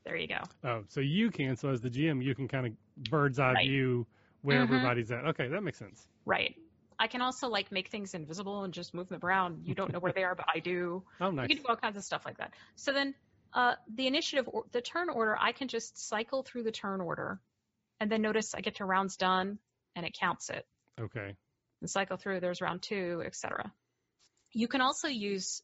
There you go. Oh, so you can. So as the GM, you can kind of bird's eye Right. view where Mhm. everybody's at. Okay, that makes sense. Right. I can also like make things invisible and just move them around. You don't know where they are, but I do. Oh, nice. You can do all kinds of stuff like that. So then, uh, the initiative, or, the turn order, I can just cycle through the turn order, and then notice I get to rounds done, and it counts it. Okay. and cycle through. There's round two, etc. You can also use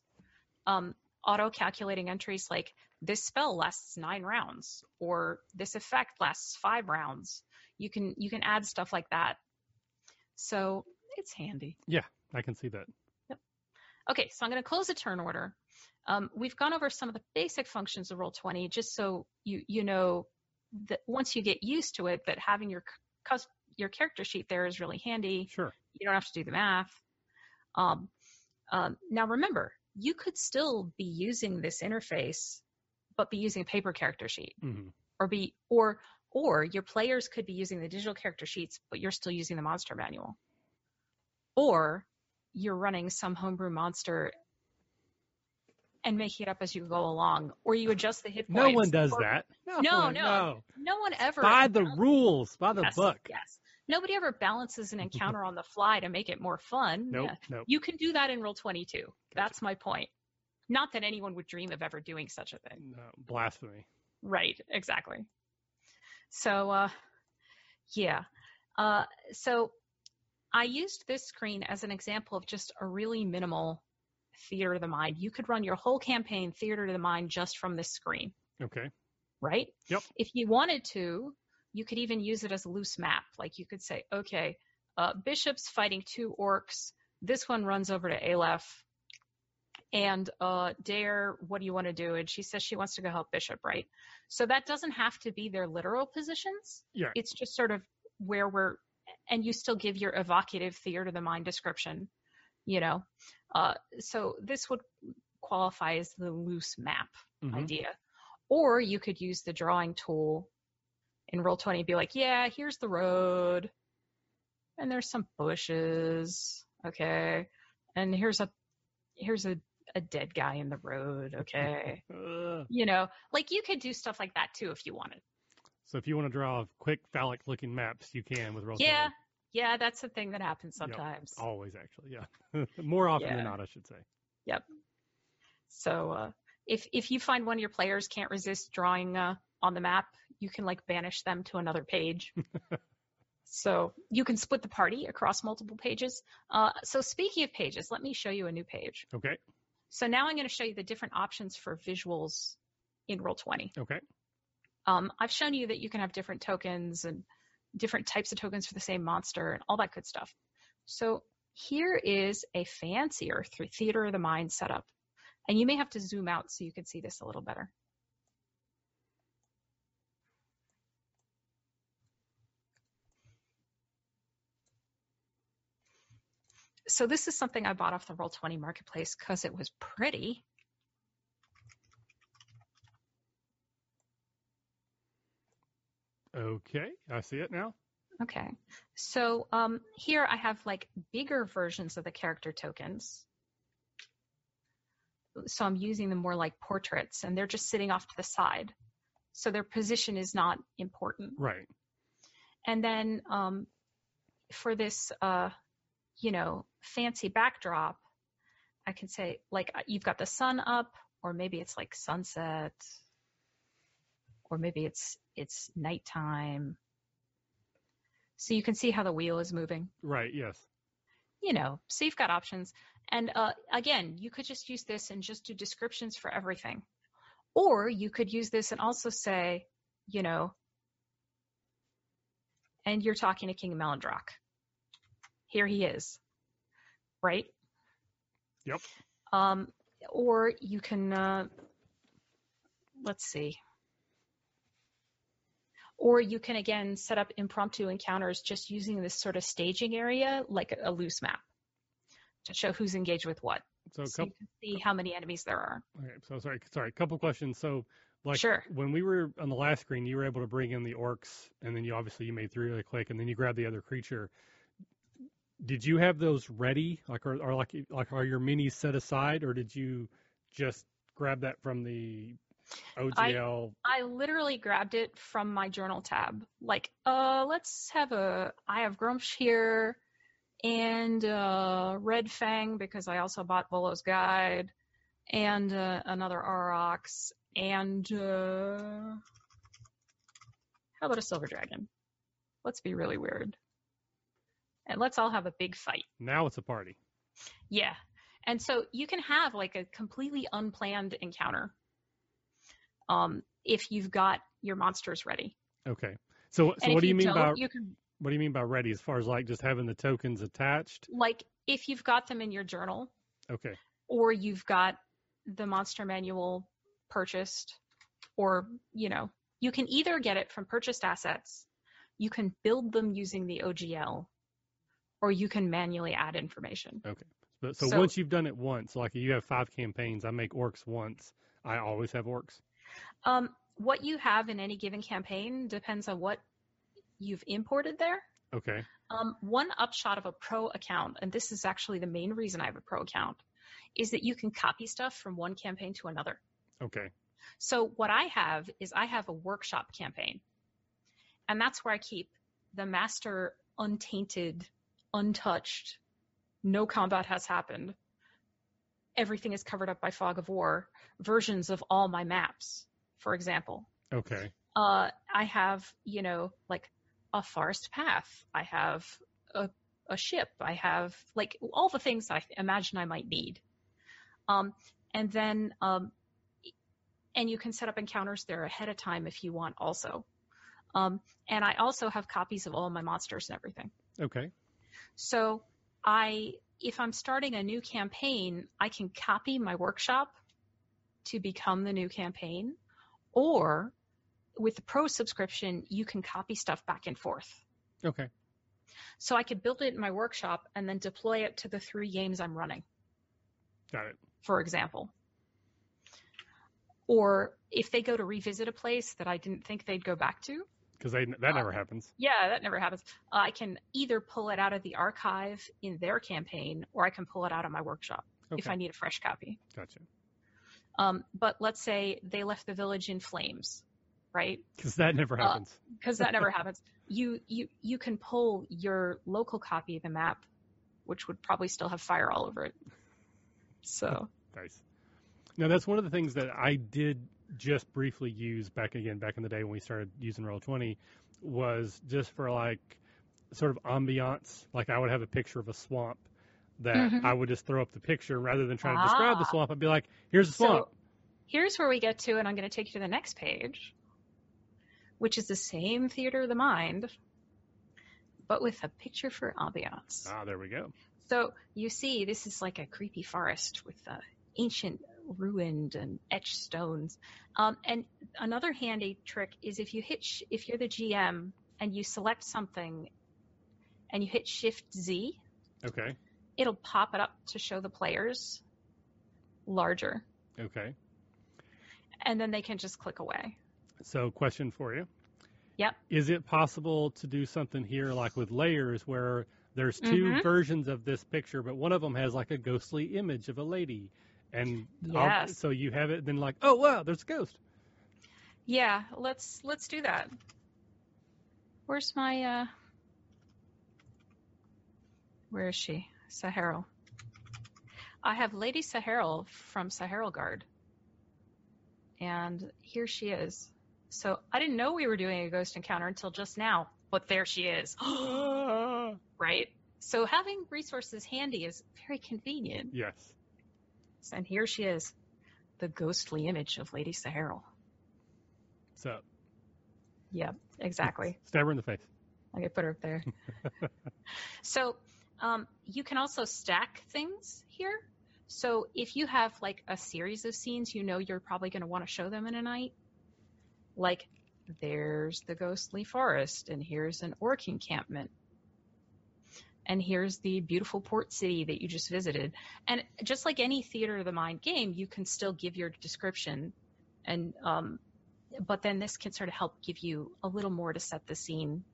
um, auto calculating entries like this spell lasts nine rounds or this effect lasts five rounds. You can you can add stuff like that. So it's handy. Yeah, I can see that. Yep. Okay, so I'm going to close the turn order. Um, we've gone over some of the basic functions of Roll20 just so you you know that once you get used to it, that having your your character sheet there is really handy. Sure. You don't have to do the math. Um, um, now remember, you could still be using this interface, but be using a paper character sheet, hmm or be or or your players could be using the digital character sheets, but you're still using the monster manual, or you're running some homebrew monster and making it up as you go along, or you adjust the hit points. No one does or- that. No, No, no. no. No one ever By the rules, by the yes, book. Yes. Nobody ever balances an encounter on the fly to make it more fun. Nope, Yeah. nope. You can do that in roll 22. That's my point. Not that anyone would dream of ever doing such a thing. No, blasphemy. Right, exactly. So, uh, yeah. Uh, so I used this screen as an example of just a really minimal theater of the mind. You could run your whole campaign theater of the mind just from this screen Okay. right? Yep. If you wanted to, you could even use it as a loose map. Like you could say, okay, uh, Bishop's fighting two orcs. This one runs over to Aleph. And uh, Dare, what do you want to do? And she says she wants to go help Bishop, right? So that doesn't have to be their literal positions. Yeah. It's just sort of where we're, and you still give your evocative theater of the mind description, you know? Uh, so this would qualify as the loose map Mhm. idea. Or you could use the drawing tool in Roll20 be like, yeah, here's the road. And there's some bushes. Okay. And here's a here's a, a dead guy in the road. Okay. You know, like you could do stuff like that too if you wanted. So if you want to draw quick phallic looking maps, you can with roll. Yeah. Yeah, that's the thing that happens Yep. sometimes. Always, actually, yeah. More often Yeah. than not, I should say. Yep. So uh, if if you find one of your players can't resist drawing uh, on the map, you can like banish them to another page. so you can split the party across multiple pages. Uh, so speaking of pages, let me show you a new page. Okay. So now I'm going to show you the different options for visuals in Roll20. Okay. Um, I've shown you that you can have different tokens and different types of tokens for the same monster and all that good stuff. So here is a fancier theater of the mind setup. And you may have to zoom out so you can see this a little better. So this is something I bought off the Roll20 marketplace because it was pretty. Okay. I see it now. Okay. So um, here I have like bigger versions of the character tokens. So I'm using them more like portraits and they're just sitting off to the side. So their position is not important. Right. And then um, for this, uh, you know, fancy backdrop, I can say like uh, you've got the sun up or maybe it's like sunset or maybe it's it's nighttime. So you can see how the wheel is moving. Right. Yes. You know, so you've got options. And uh, again, you could just use this and just do descriptions for everything. Or you could use this and also say, you know, and you're talking to King Melandrock. Here he is, right? Yep. Um, or you can, uh, let's see. Or you can again set up impromptu encounters just using this sort of staging area like a, loose map to show who's engaged with what. So, So you can see how many enemies there are. okay, so sorry, sorry, a couple questions. So, like Sure. when we were on the last screen, you were able to bring in the orcs, and then you obviously you made three really quick, and then you grabbed the other creature. Did you have those ready, like, or, or like, like, are your minis set aside, or did you just grab that from the OGL? I literally grabbed it from my journal tab. Like, uh, let's have a. I have Gruumsh here, and uh, Red Fang because I also bought Volo's Guide, and uh, another Aurochs, and uh, how about a Silver Dragon? Let's be really weird, and let's all have a big fight. now it's a party. Yeah. And so you can have like a completely unplanned encounter um, if you've got your monsters ready. Okay. So, so what do you mean by you can what do you mean by ready? As far as like just having the tokens attached? like if you've got them in your journal Okay. or you've got the monster manual purchased or you know you can either get it from purchased assets you can build them using the ogl or you can manually add information Okay. But so, So- once you've done it once, like you have five campaigns, I make orcs once. I always have orcs. um, what you have in any given campaign depends on what you've imported there Okay. Um, one upshot of a pro account, and this is actually the main reason I have a pro account, is that you can copy stuff from one campaign to another. Okay. So what I have is I have a workshop campaign, and that's where I keep the master untainted, untouched, no combat has happened. Everything is covered up by fog of war versions of all my maps, for example Okay. uh, I have, you know, like a forest path. I have a, a ship. I have like all the things I imagine I might need. Um, and then, um, and you can set up encounters there ahead of time if you want also. Um, and I also have copies of all my monsters and everything. Okay. So I, if I'm starting a new campaign, I can copy my workshop to become the new campaign, or with the pro subscription, you can copy stuff back and forth. Okay. So I could build it in my workshop and then deploy it to the three games I'm running, Got it. for example. Or if they go to revisit a place that I didn't think they'd go back to, Because that Uh, never happens. yeah, that never happens. Uh, I can either pull it out of the archive in their campaign, or I can pull it out of my workshop if I need a fresh copy. Gotcha. Um, but let's say they left the village in flames, right? Because that never Uh, happens. Because that never happens. You you you can pull your local copy of the map, which would probably still have fire all over it. So Nice. Now that's one of the things that I did just briefly used back again back in the day when we started using Roll Twenty was just for like sort of ambiance. Like I would have a picture of a swamp that Mhm. I would just throw up the picture rather than trying to describe the Ah. swamp. I'd be like, "Here's the swamp." So here's where we get to, and I'm going to take you to the next page, which is the same theater of the mind, but with a picture for ambiance. ah, there we go. So you see, this is like a creepy forest with uh, ancient ruined and etched stones. Um, and another handy trick is if you hit, sh- if you're the GM and you select something and you hit Shift Z, Okay. it'll pop it up to show the players larger, Okay. and then they can just click away. So, question for you. Yep. Is it possible to do something here like with layers where there's 2 Mhm. versions of this picture, but one of them has like a ghostly image of a lady? And I'll- Yes. so you have it, then like, oh wow, there's a ghost. Yeah, let's let's do that. Where's my uh Where is she? Saharil. I have Lady Saharil from Saharil Guard. And here she is. So I didn't know we were doing a ghost encounter until just now, but there she is. right? So having resources handy is very convenient. yes. And here she is, the ghostly image of Lady Saharil. So Yep, exactly. stab her in the face. I could put her up there. so um, you can also stack things here. So if you have like a series of scenes, you know you're probably going to want to show them in a night. Like there's the ghostly forest, and here's an orc encampment, and here's the beautiful port city that you just visited. And just like any theater of the mind game, you can still give your description, and um, but then this can sort of help give you a little more to set the scene,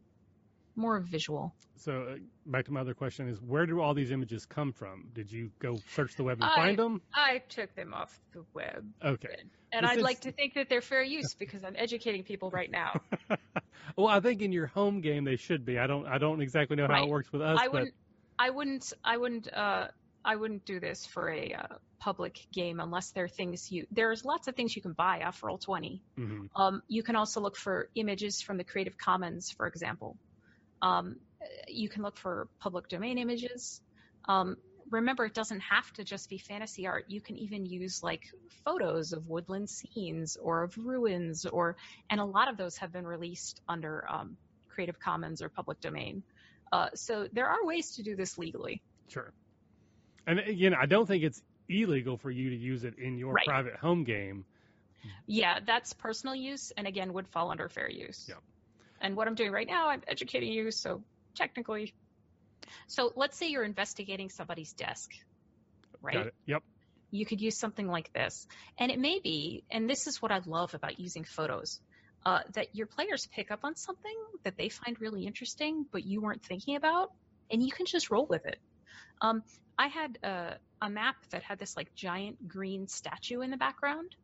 more visual. So uh, back to my other question is where do all these images come from? Did you go search the web and I- find them? I took them off the web, Okay. and This I'd is- like to think that they're fair use because I'm educating people right now. well, I think in your home game they should be. I don't I don't exactly know how Right. it works with us, I but wouldn't, I wouldn't, I wouldn't, uh, I wouldn't do this for a uh, public game unless there are things you. There's lots of things you can buy off Roll Twenty. Mhm. Um, you can also look for images from the Creative Commons, for example. Um, you can look for public domain images. Um, remember, it doesn't have to just be fantasy art. You can even use like photos of woodland scenes or of ruins, or and a lot of those have been released under um, Creative Commons or public domain. Uh, so there are ways to do this legally. Sure. And again, I don't think it's illegal for you to use it in your Right. private home game. Yeah, that's personal use, and again, would fall under fair use. Yeah. And what I'm doing right now, I'm educating you, so technically. So let's say you're investigating somebody's desk, right? Got it. Yep. You could use something like this. And it may be, and this is what I love about using photos, uh, that your players pick up on something that they find really interesting, but you weren't thinking about, and you can just roll with it. Um, I had a, a map that had this like giant green statue in the background,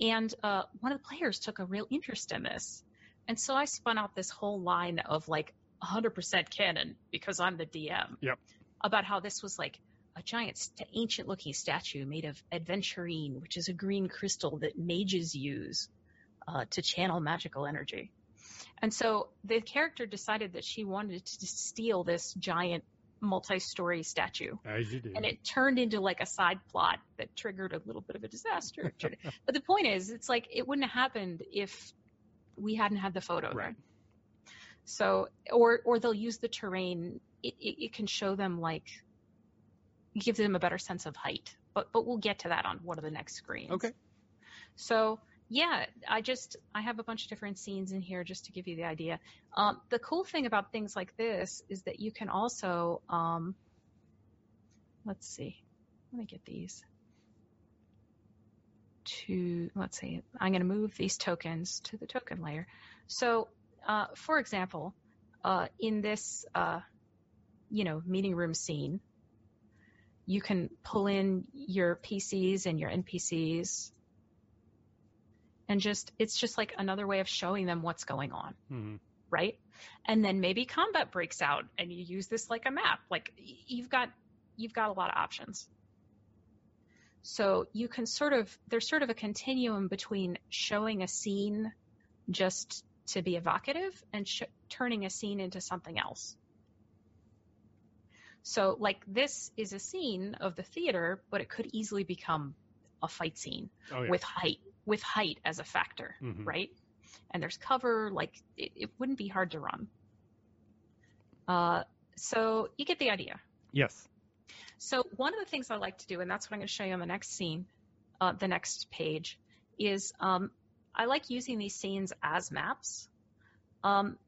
and uh, one of the players took a real interest in this. And so I spun out this whole line of like 100% canon because I'm the DM Yep. about how this was like a giant, st- ancient looking statue made of adventurine, which is a green crystal that mages use uh, to channel magical energy. And so the character decided that she wanted to steal this giant multi-story statue As you do. and it turned into like a side plot that triggered a little bit of a disaster. but the point is, it's like it wouldn't have happened if we hadn't had the photo. there. Right. So, or or they'll use the terrain. It, it, it can show them like give them a better sense of height. But but we'll get to that on one of the next screens. Okay. So yeah, I just I have a bunch of different scenes in here just to give you the idea. Um, the cool thing about things like this is that you can also um, let's see, let me get these to let's see. I'm going to move these tokens to the token layer. So uh, for example, uh, in this uh, you know meeting room scene, you can pull in your PCs and your NPCs and just it's just like another way of showing them what's going on Mhm. right and then maybe combat breaks out and you use this like a map like you've got you've got a lot of options so you can sort of there's sort of a continuum between showing a scene just to be evocative and sh- turning a scene into something else so like this is a scene of the theater but it could easily become a fight scene Oh yeah. with height with height as a factor Mhm. right and there's cover like it, it wouldn't be hard to run uh, so you get the idea yes. So one of the things i like to do and that's what i'm going to show you on the next scene uh, the next page is um, i like using these scenes as maps. Um,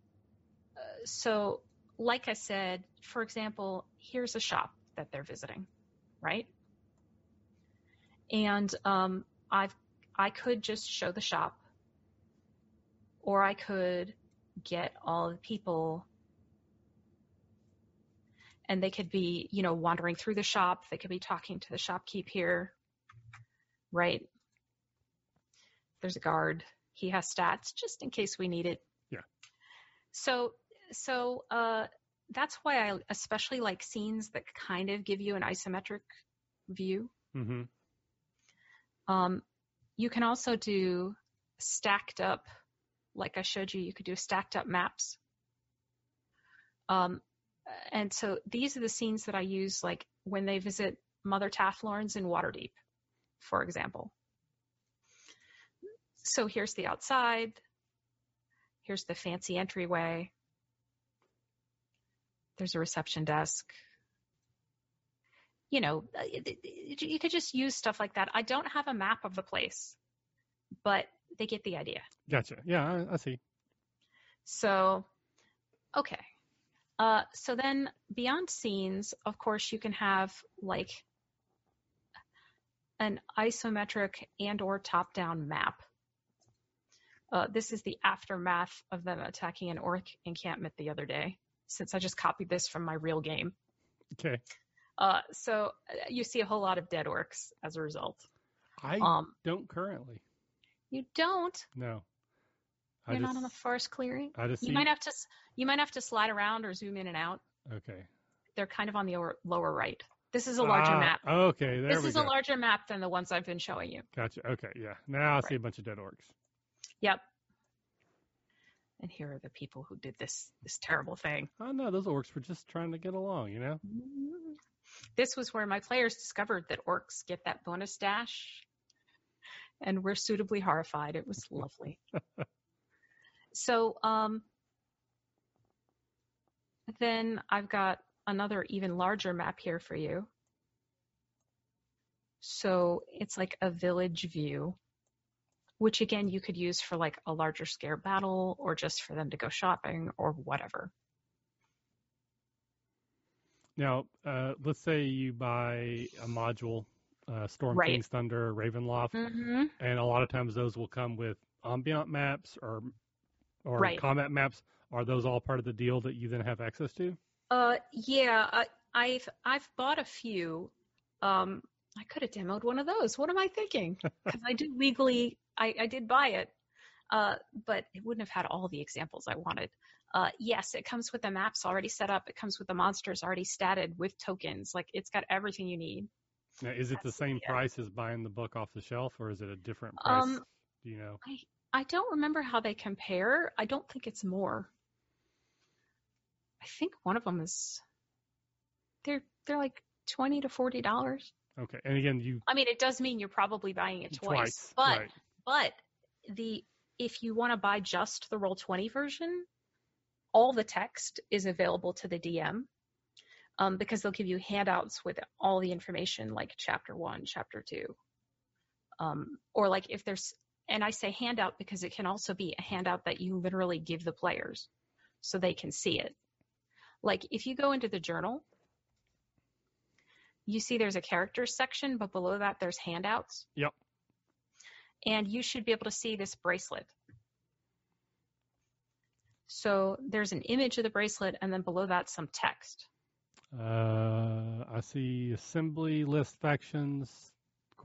so like i said for example here's a shop that they're visiting right? And um, i've i could just show the shop or I could get all the people and they could be, you know, wandering through the shop. They could be talking to the shopkeep here, right? There's a guard. He has stats just in case we need it. Yeah. So, so, uh, that's why I especially like scenes that kind of give you an isometric view. Mm-hmm. Um, you can also do stacked up, like I showed you, you could do stacked up maps. Um, and so these are the scenes that I use, like when they visit Mother Tathlorns in Waterdeep, for example. So here's the outside. Here's the fancy entryway. There's a reception desk. You know, uh, you could just use stuff like that. I don't have a map of the place, but they get the idea. Gotcha. Yeah, I, I see. So, okay. Uh, so then beyond scenes, of course, you can have like an isometric and or top-down map. Uh, this is the aftermath of them attacking an orc encampment the other day, since I just copied this from my real game. Okay. Uh, so uh, you see a whole lot of dead orcs as a result. I Um, don't currently. you don't. No. You're just, not on the forest clearing. I just You see. might have to. You might have to slide around or zoom in and out. okay. They're kind of on the lower, lower right. This is a larger Ah, map. Okay, there This we is go. a larger map than the ones I've been showing you. Gotcha. Okay, yeah. Now I see a bunch of dead orcs. Yep. And here are the people who did this this terrible thing. Oh no, those orcs were just trying to get along, you know. This was where my players discovered that orcs get that bonus dash and were suitably horrified. It was lovely. so, um, then I've got another even larger map here for you. So it's like a village view, which again you could use for like a larger scale battle or just for them to go shopping or whatever. Now, uh, let's say you buy a module, uh, Storm Right. King's Thunder, Ravenloft, Mm-hmm. and a lot of times those will come with ambient maps or or Right. combat maps. Are those all part of the deal that you then have access to? Uh, yeah, I, I've I've bought a few. Um, I could have demoed one of those. What am I thinking? Because I did legally, I, I did buy it, uh, but it wouldn't have had all the examples I wanted. Uh, yes, it comes with the maps already set up. It comes with the monsters already statted with tokens. Like it's got everything you need. Now, is it the same price as buying the book off the shelf, or is it a different price? Um, Do you know? I don't remember how they compare. I don't think it's more. I think one of them is. They're they're like twenty to forty dollars. Okay, and again, you I mean, it does mean you're probably buying it twice, twice, but right? but the if you want to buy just the roll 20 version, all the text is available to the DM. Um, because they'll give you handouts with all the information, like chapter one, chapter two. Um, or like if there's, and I say handout because it can also be a handout that you literally give the players so they can see it. Like if you go into the journal, you see there's a characters section, but below that there's handouts. Yep. And you should be able to see this bracelet. So there's an image of the bracelet, and then below that some text. Uh, I see assembly list factions.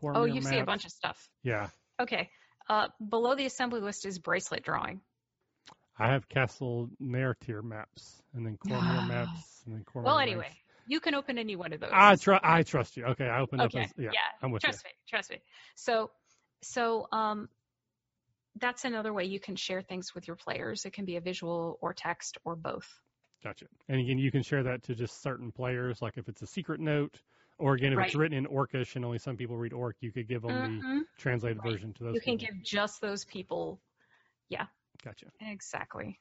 Oh, you see a bunch of stuff. Yeah, Okay. Uh, below the assembly list is bracelet drawing. I have Castle Naerytar maps, and then Cormyr maps, and then Cormyr. Well, ranks. anyway, you can open any one of those. I trust. I trust you. Okay, I opened okay. up. As, yeah, I'm with trust me. Trust me. So, so um, that's another way you can share things with your players. It can be a visual or text or both. Gotcha. And again, you can share that to just certain players, like if it's a secret note, or again, if it's written in Orcish and only some people read Orc, you could give them the Mhm. translated Right. version to those. You can people. give just those people. Yeah. Gotcha. Exactly.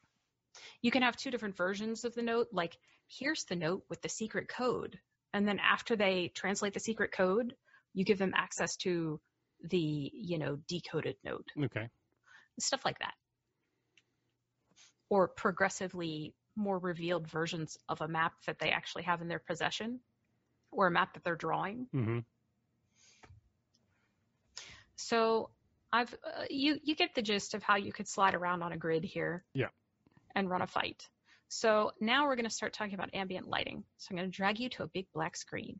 You can have two different versions of the note. Like, here's the note with the secret code. And then after they translate the secret code, you give them access to the, you know, decoded note. Okay. Stuff like that. Or progressively more revealed versions of a map that they actually have in their possession or a map that they're drawing. hmm So I've uh, you you get the gist of how you could slide around on a grid here. Yeah. And run a fight. So now we're going to start talking about ambient lighting. So I'm going to drag you to a big black screen.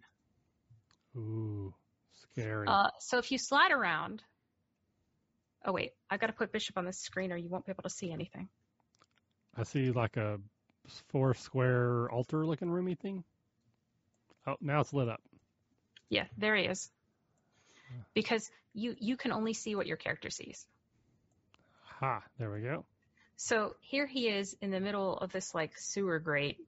Ooh, scary. Uh, so if you slide around, oh wait, I've got to put Bishop on this screen, or you won't be able to see anything. I see like a four square altar looking roomy thing. Oh, now it's lit up. Yeah, there he is. Because you you can only see what your character sees. Aha, there we go. So here he is in the middle of this like sewer grate.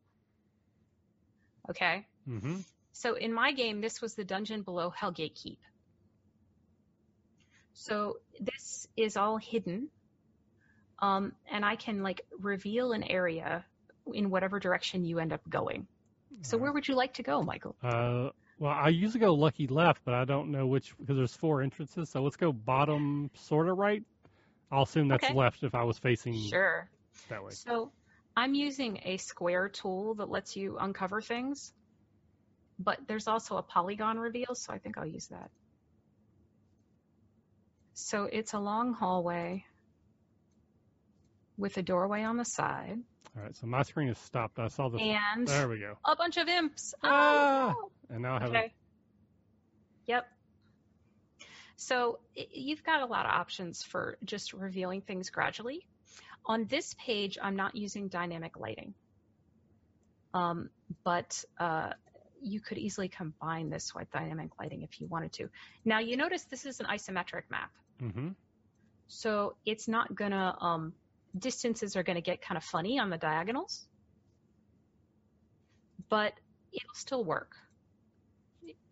Okay. Mm-hmm. So in my game, this was the dungeon below Hellgate Keep. So this is all hidden. Um, and I can like reveal an area in whatever direction you end up going. So where would you like to go, Michael? Uh, well, I usually go lucky left, but I don't know which because there's four entrances. So let's go bottom, sort of right. I'll assume that's Okay. left if I was facing Sure. that way. So I'm using a square tool that lets you uncover things, but there's also a polygon reveal, so I think I'll use that. So it's a long hallway with a doorway on the side All right, so my screen is stopped. I saw the. and There we go. a bunch of imps. Ah! Oh, And now I have. okay. Yep. So you've got a lot of options for just revealing things gradually. On this page, I'm not using dynamic lighting. Um, but uh, you could easily combine this with dynamic lighting if you wanted to. Now you notice this is an isometric map. Mm-hmm. So it's not gonna, um, distances are gonna get kind of funny on the diagonals, but it'll still work.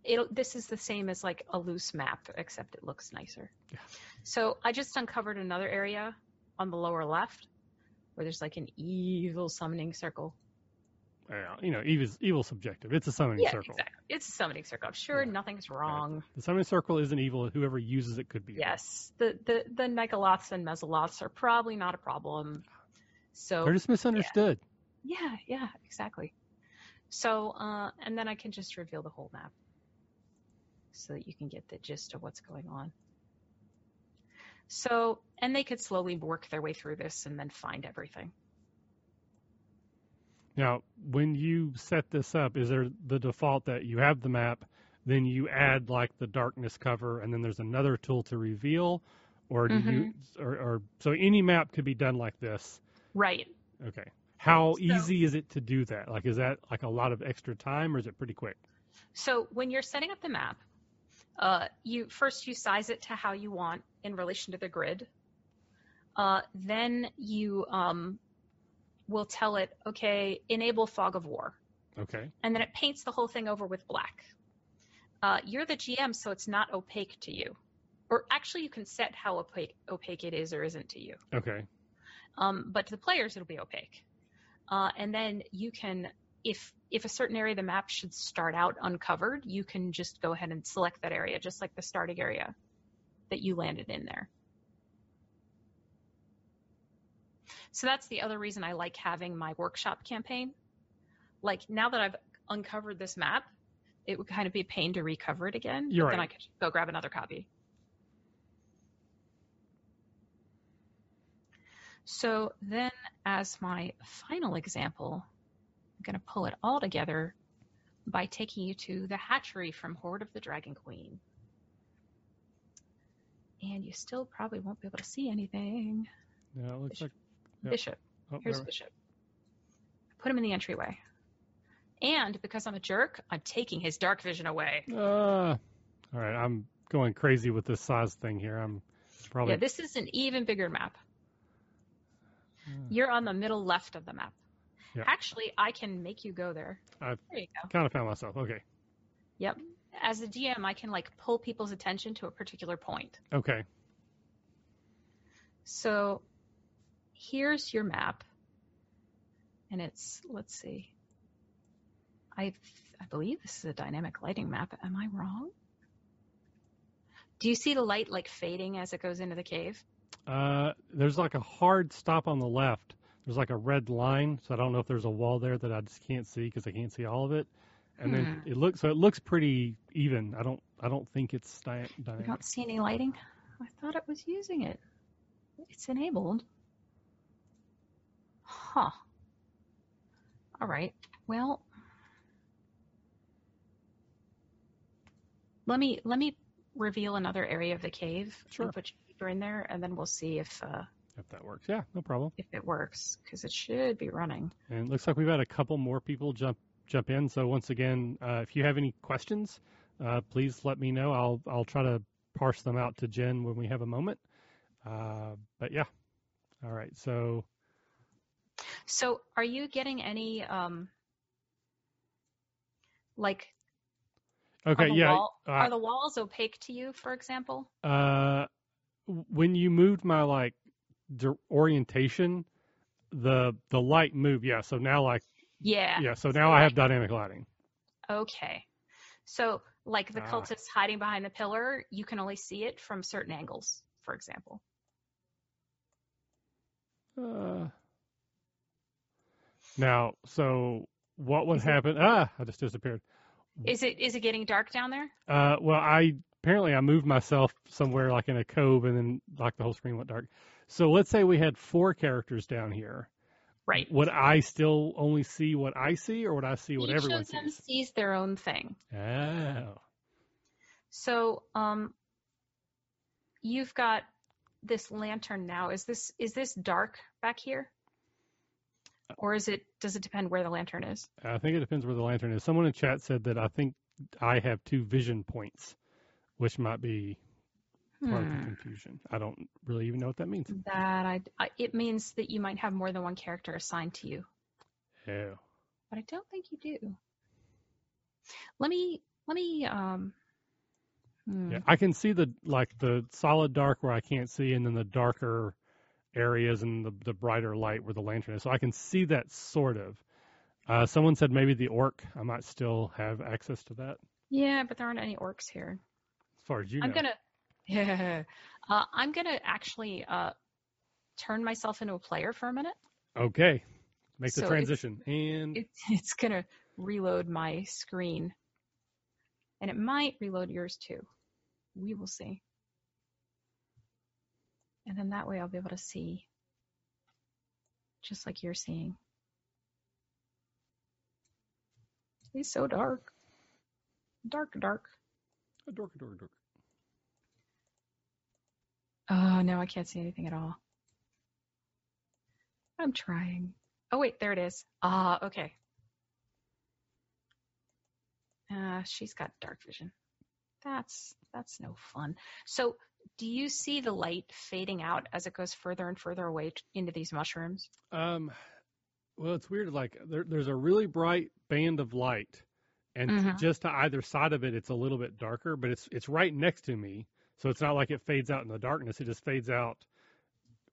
It'll, this is the same as like a loose map, except it looks nicer. Yeah. So I just uncovered another area on the lower left where there's like an evil summoning circle. Yeah, you know, evil's evil subjective. It's a summoning yeah, circle. exactly. It's a summoning circle. I'm sure Yeah. nothing's wrong. The summoning circle isn't evil. Whoever uses it could be. evil. Yes, the, the, the megaloths and mezzoloths are probably not a problem. So They're just misunderstood. Yeah, yeah, exactly. So, uh, and then I can just reveal the whole map so that you can get the gist of what's going on. So, and they could slowly work their way through this and then find everything. Now, when you set this up, is there the default that you have the map, then you add like the darkness cover, and then there's another tool to reveal, or do you, Mm-hmm. or, or so any map could be done like this? Right. Okay. How So- easy is it to do that? Like, is that like a lot of extra time, or is it pretty quick? So when you're setting up the map, uh, you first you size it to how you want in relation to the grid. Uh, then you um, will tell it, okay, enable fog of war. Okay. and then it paints the whole thing over with black. Uh, you're the GM, so it's not opaque to you. Or actually, you can set how opaque, opaque it is or isn't to you. Okay. Um, but to the players, it'll be opaque. Uh, and then you can, if if a certain area of the map should start out uncovered, you can just go ahead and select that area, just like the starting area that you landed in there. So that's the other reason I like having my workshop campaign. Like now that I've uncovered this map, it would kind of be a pain to recover it again. You're but Then. I could go grab another copy. So then, as my final example, I'm going to pull it all together by taking you to the hatchery from Hoard of the Dragon Queen. And you still probably won't be able to see anything. Yeah, it looks like. Yep. Bishop. Oh, Here's there- Bishop. Put him in the entryway. And because I'm a jerk, I'm taking his dark vision away. Uh, all right, I'm going crazy with this size thing here. I'm probably. Yeah, this is an even bigger map. Hmm. You're on the middle left of the map. Yeah. Actually, I can make you go there. I've- there you go. kind of found myself. Okay. Yep. As a DM, I can like pull people's attention to a particular point. Okay. So here's your map. And it's, let's see. I I believe this is a dynamic lighting map. Am I wrong? Do you see the light like fading as it goes into the cave? Uh, there's like a hard stop on the left. There's like a red line, so I don't know if there's a wall there that I just can't see because I can't see all of it. And then Hmm. it looks so it looks pretty even. I don't I don't think it's dynamic. don't see any lighting. I thought it was using it. It's enabled. Huh. All right. Well, let me let me reveal another area of the cave Sure. and put you deeper in there, and then we'll see if uh, If that works, yeah, no problem. if it works because it should be running. And it looks like we've had a couple more people jump jump in. So once again, uh, if you have any questions, uh, please let me know. I'll I'll try to parse them out to Jen when we have a moment. Uh, but yeah, All right. So So are you getting any um like okay, are the, yeah. wall, uh, are the walls opaque to you, for example? uh, when you moved my like orientation, the the light moved. Yeah. So now like Yeah. yeah. So now I have dynamic lighting. Okay. So like the Ah. cultist hiding behind the pillar, you can only see it from certain angles, for example. Uh, now, so what would Is it- happen? Ah, I just disappeared. Is it is it getting dark down there? Uh, well, I apparently I moved myself somewhere like in a cove, and then like the whole screen went dark. So let's say we had four characters down here. Right. Would I still only see what I see, or would I see what Each everyone of them sees? sees their own thing. Oh, So, um, you've got this lantern now. Is this is this dark back here, or is it? Does it depend where the lantern is? I think it depends where the lantern is. Someone in chat said that I think I have two vision points, which might be part of the Hmm. confusion. I don't really even know what that means. That I, I it means that you might have more than one character assigned to you, Oh. but I don't think you do. Let me let me um. hmm. Yeah, I can see the like the solid dark where I can't see, and then the darker areas and the the brighter light where the lantern is. So I can see that sort of. Uh, someone said maybe the orc. I might still have access to that, Yeah, but there aren't any orcs here. as far as you I'm know. gonna, yeah, uh, I'm gonna actually uh, turn myself into a player for a minute. Okay, make the So it's- transition, and It, it's gonna reload my screen, and it might reload yours too. We will see. And then that way I'll be able to see, just like you're seeing. He's so dark, dark, dark. a dork, a dork, a dork. Oh no, I can't see anything at all. I'm trying. Oh wait, there it is. Ah, okay. Uh, she's got dark vision. That's that's no fun. So, do you see the light fading out as it goes further and further away t- into these mushrooms? Um, well, it's weird. Like there, there's a really bright band of light, and Mhm. just to either side of it, it's a little bit darker, but it's it's right next to me, so it's not like it fades out in the darkness. It just fades out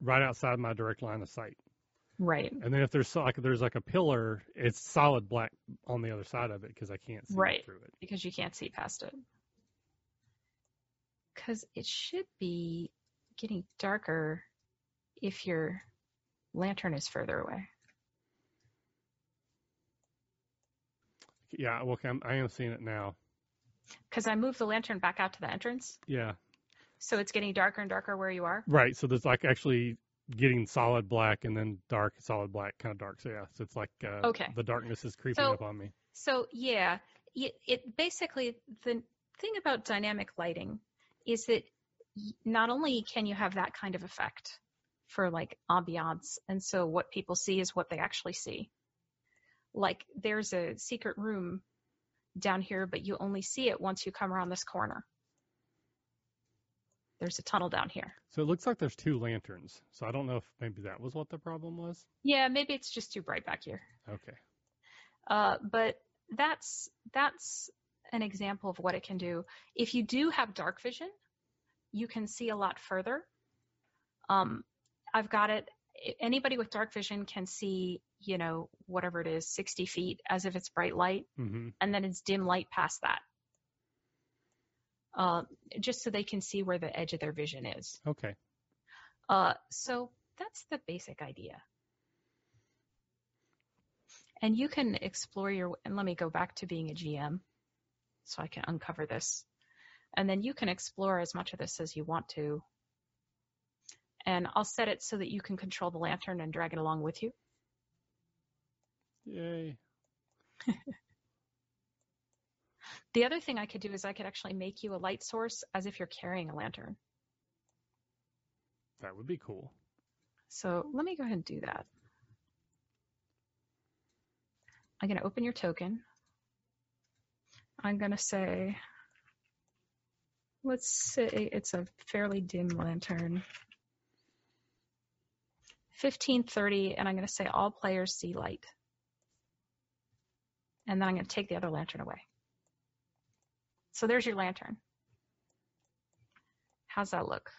right outside my direct line of sight. Right. And then if there's like there's like a pillar, it's solid black on the other side of it because I can't see Right. through it. Because you can't see past it. Because it should be getting darker if your lantern is further away. Yeah, well, okay, I'm, I am seeing it now. Because I moved the lantern back out to the entrance, Yeah, so it's getting darker and darker where you are. right. So there's like actually getting solid black and then dark, solid black, kind of dark. So yeah, so it's like uh, Okay. the darkness is creeping So- up on me. So yeah, it, it basically the thing about dynamic lighting is that not only can you have that kind of effect for like ambiance, and so what people see is what they actually see. Like there's a secret room down here, but you only see it once you come around this corner. There's a tunnel down here. So it looks like there's two lanterns. So I don't know if maybe that was what the problem was. Yeah, maybe it's just too bright back here. Okay. Uh, but that's that's an example of what it can do. If you do have dark vision, you can see a lot further. Um, I've got it. Anybody with dark vision can see, you know, whatever it is, 60 feet as if it's bright light, hmm and then it's dim light past that. Uh, just so they can see where the edge of their vision is. Okay. Uh, so that's the basic idea. And you can explore your, and let me go back to being a GM so I can uncover this. And then you can explore as much of this as you want to. And I'll set it so that you can control the lantern and drag it along with you. Yay. The other thing I could do is I could actually make you a light source as if you're carrying a lantern. That would be cool. So let me go ahead and do that. I'm going to open your token. I'm going to say, let's say it's a fairly dim lantern. 1530, and I'm going to say all players see light. And then I'm going to take the other lantern away. So there's your lantern. How's that look?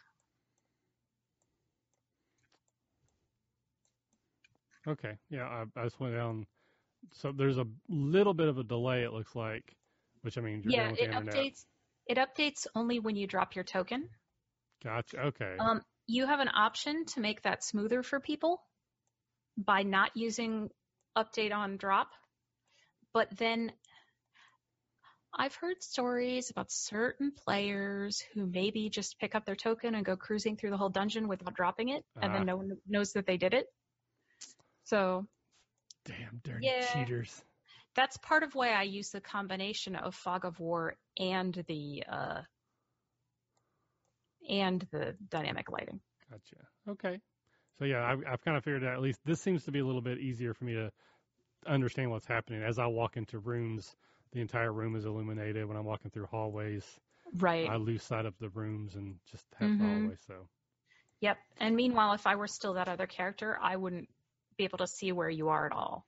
Okay. Yeah, I, I just went down. So there's a little bit of a delay. It looks like, which I mean, you're yeah, it updates. It updates only when you drop your token. Gotcha. Okay. Um, you have an option to make that smoother for people by not using update on drop. But then I've heard stories about certain players who maybe just pick up their token and go cruising through the whole dungeon without dropping it, and Ah. then no one knows that they did it. So Damn dirty yeah. cheaters. That's part of why I use the combination of Fog of War and the uh, and the dynamic lighting. Gotcha. Okay. So yeah, I've, I've kind of figured out at least this seems to be a little bit easier for me to understand what's happening as I walk into rooms. The entire room is illuminated. When I'm walking through hallways, Right. I lose sight of the rooms and just have the Mhm. hallway. So Yep. And meanwhile, if I were still that other character, I wouldn't be able to see where you are at all.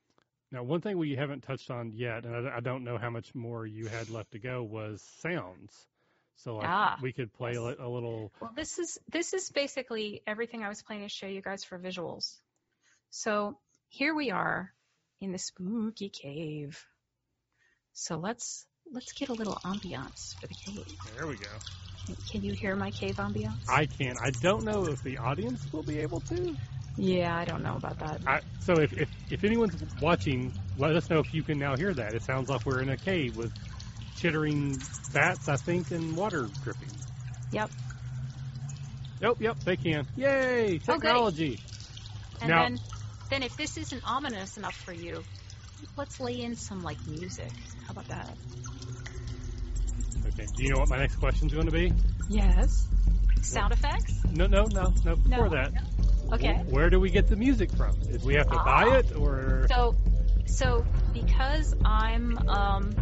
Now, one thing we haven't touched on yet, and I, I don't know how much more you had left to go, was sounds. So like Ah, we could play yes. a, a little. Well, this is this is basically everything I was planning to show you guys for visuals. So here we are in the spooky cave. So let's let's get a little ambiance for the cave. There we go. Can you hear my cave ambiance? I can. I don't know if the audience will be able to. Yeah, I don't know about that. I, so if, if if anyone's watching, let us know if you can now hear that. It sounds like we're in a cave with chittering bats, I think, and water dripping. Yep. Yep, yep, they can. Yay! Oh, technology. Okay. And Now- then then if this isn't ominous enough for you, let's lay in some like music. How about that? Okay. Do you know what my next question's going to be? Yes. Sound effects? No, no, no, no. Before No. that, Okay. wh- where do we get the music from? Is we have to Ah. buy it, or So, so because I'm um,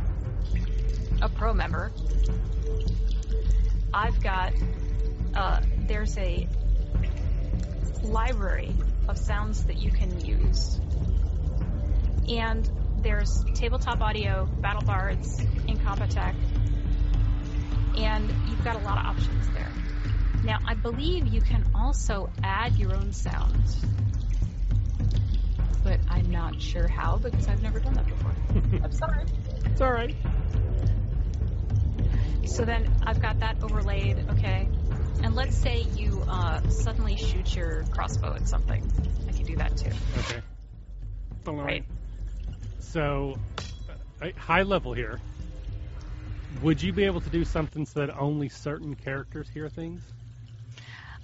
a pro member, I've got uh, there's a library of sounds that you can use, and there's tabletop audio, battle bards, Incompetech, and you've got a lot of options there. Now, I believe you can also add your own sounds but I'm not sure how because I've never done that before. I'm sorry. it's all right. So then I've got that overlaid, okay. And let's say you uh, suddenly shoot your crossbow at something. I can do that too. Okay. All right. Right. So, uh, high level here. Would you be able to do something so that only certain characters hear things?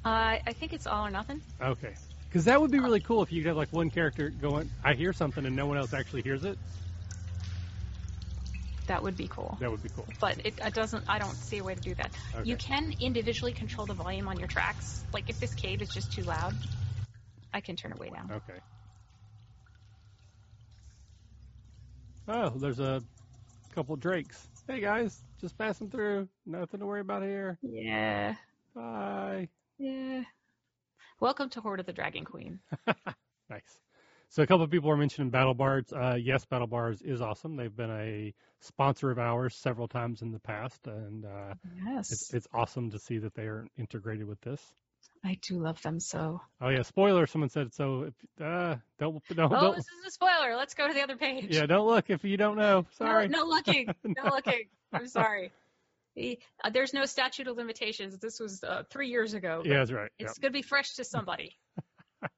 Uh, I think it's all or nothing. Okay. Because that would be really cool if you could have like one character going, I hear something and no one else actually hears it. That would be cool. That would be cool. But it, it doesn't. I don't see a way to do that. Okay. You can individually control the volume on your tracks. Like if this cave is just too loud, I can turn it way down. Okay. Oh, there's a couple drakes. Hey guys, just passing through. Nothing to worry about here. Yeah. Bye. Yeah. Welcome to Hoard of the Dragon Queen. Nice. So a couple of people are mentioning Battle Bards. Uh, yes, Battle Bards is awesome. They've been a sponsor of ours several times in the past, and uh, Yes. it's it's awesome to see that they are integrated with this. I do love them so. Oh yeah, spoiler. Someone said so. If, uh, don't don't, Oh, don't this is a spoiler. Let's go to the other page. yeah, don't look if you don't know. Sorry. No, no looking. No looking. I'm sorry. The- uh, there's no statute of limitations. This was uh, three years ago. Yeah, that's right. It's going to be fresh to somebody.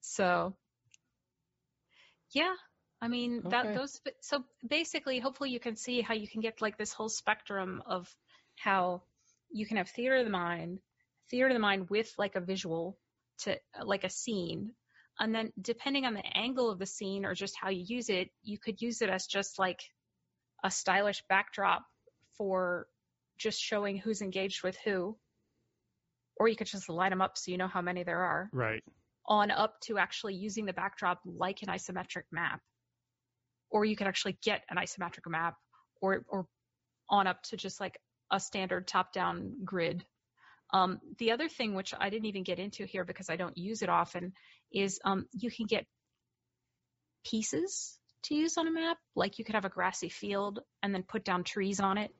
so, yeah. I mean, Okay. that those. So basically, hopefully, you can see how you can get like this whole spectrum of how you can have theater of the mind, theater of the mind with like a visual to like a scene, and then depending on the angle of the scene or just how you use it, you could use it as just like a stylish backdrop for just showing who's engaged with who. Or you could just line them up so you know how many there are, Right. on up to actually using the backdrop like an isometric map. Or you could actually get an isometric map, or or on up to just like a standard top-down grid. Um, the other thing, which I didn't even get into here because I don't use it often, is um, you can get pieces to use on a map. Like you could have a grassy field and then put down trees on it,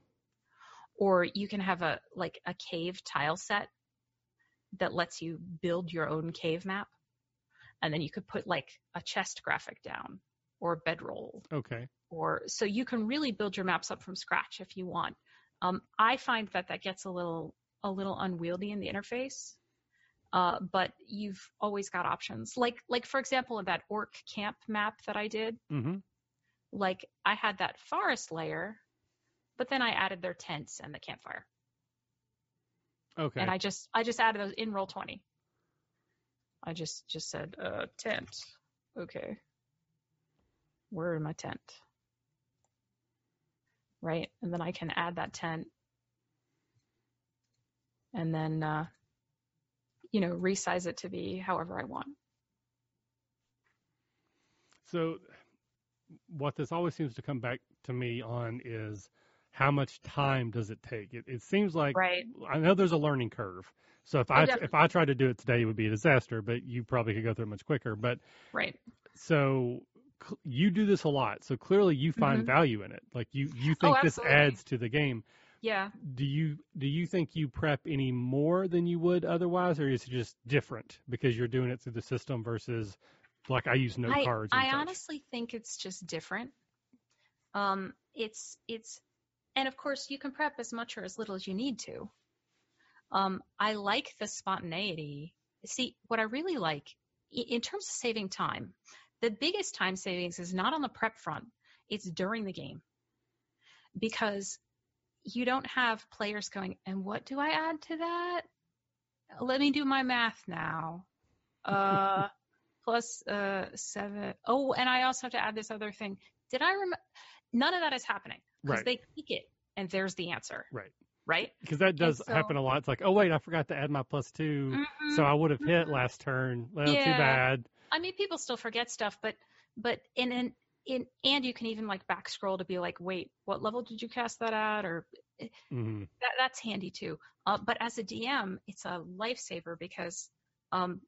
or you can have a like a cave tile set that lets you build your own cave map, and then you could put like a chest graphic down or a bedroll Okay. or so you can really build your maps up from scratch if you want. Um, I find that that gets a little a little unwieldy in the interface, uh, but you've always got options. Like like for example, in that orc camp map that I did, Mm-hmm. like I had that forest layer, but then I added their tents and the campfire, Okay. and I just I just added those in Roll20. I just just said uh, tent, okay. Where in my tent? right? And then I can add that tent and then, uh, you know, resize it to be however I want. So, what this always seems to come back to me on is how much time does it take? It, it seems like Right. I know there's a learning curve. So if Oh, I definitely. if I tried to do it today, it would be a disaster. But you probably could go through it much quicker. But Right. so you do this a lot. So clearly you find Mhm. value in it. Like you you Oh, think this adds to the game. Yeah. Do you do you think you prep any more than you would otherwise, or is it just different because you're doing it through the system versus like I use note I, cards? And I such? honestly think it's just different. Um, it's it's, and of course you can prep as much or as little as you need to. Um, I like the spontaneity. See, what I really like in terms of saving time, the biggest time savings is not on the prep front; it's during the game, because you don't have players going, and what do I add to that? Let me do my math now. Uh, plus uh seven. Oh, and I also have to add this other thing. Did I remember? None of that is happening because Right. they click it and there's the answer. Right. Right. Because that does so- happen a lot. It's like, oh wait, I forgot to add my plus 2 Mhm. so I would have hit Mhm. last turn. Well, too bad. I mean, people still forget stuff, but but in in in and you can even like back scroll to be like, wait, what level did you cast that at? Or hmm that that's handy too. Uh, but as a DM, it's a lifesaver because um,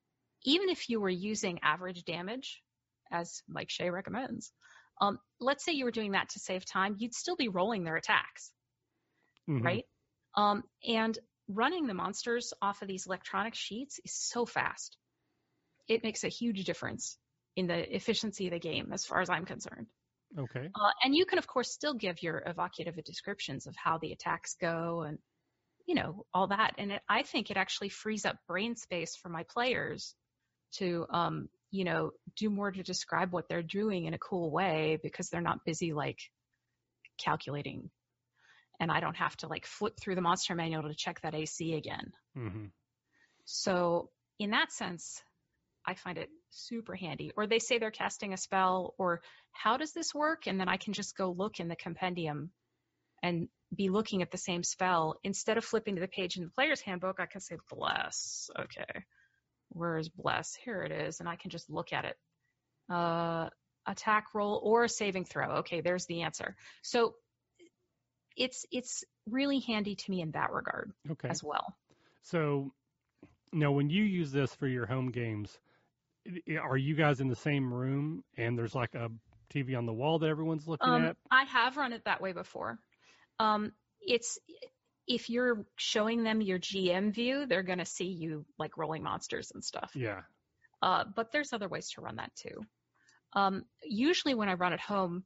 even if you were using average damage, as Mike Shea recommends, um, let's say you were doing that to save time, you'd still be rolling their attacks, hmm right? Um, and running the monsters off of these electronic sheets is so fast. It makes a huge difference in the efficiency of the game, as far as I'm concerned. Okay. Uh, and you can, of course, still give your evocative descriptions of how the attacks go and, you know, all that. And it, I think it actually frees up brain space for my players to, um, you know, do more to describe what they're doing in a cool way because they're not busy like calculating. And I don't have to like flip through the monster manual to check that AC again. hmm So in that sense, I find it super handy. Or they say they're casting a spell, or how does this work? And then I can just go look in the compendium and be looking at the same spell. Instead of flipping to the page in the player's handbook, I can say bless. Okay. Where is bless? Here it is. And I can just look at it. Uh, attack roll or a saving throw. Okay, there's the answer. So it's it's really handy to me in that regard Okay. as well. So now, when you use this for your home games, are you guys in the same room and there's like a TV on the wall that everyone's looking Um, at? I have run it that way before. Um, it's if you're showing them your GM view, they're going to see you like rolling monsters and stuff. Yeah. Uh, but there's other ways to run that too. Um, usually when I run at home,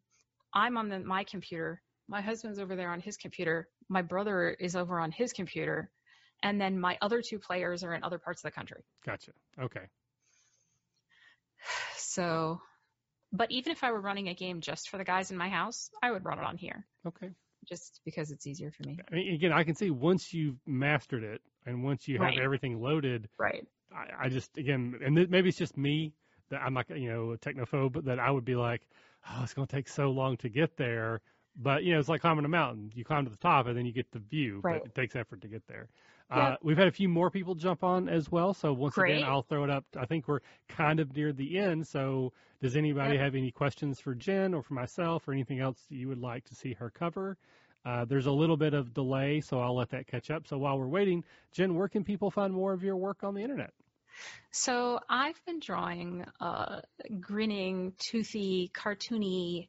I'm on the, my computer. My husband's over there on his computer. My brother is over on his computer. And then my other two players are in other parts of the country. Gotcha. Okay. So, but even if I were running a game just for the guys in my house, I would run it on here Okay. just because it's easier for me. I mean, again, I can see once you've mastered it and once you have Right. everything loaded, Right. I, I just again, and th- maybe it's just me that I'm like you know a technophobe, but that I would be like, oh, it's going to take so long to get there. But you know, it's like climbing a mountain. You climb to the top and then you get the view, Right. but it takes effort to get there. Uh, we've had a few more people jump on as well. So once Great. again, I'll throw it up. I think we're kind of near the end. So does anybody Yep. have any questions for Jen or for myself or anything else that you would like to see her cover? Uh, there's a little bit of delay, so I'll let that catch up. So while we're waiting, Jen, where can people find more of your work on the internet? So I've been drawing uh, grinning, toothy, cartoony,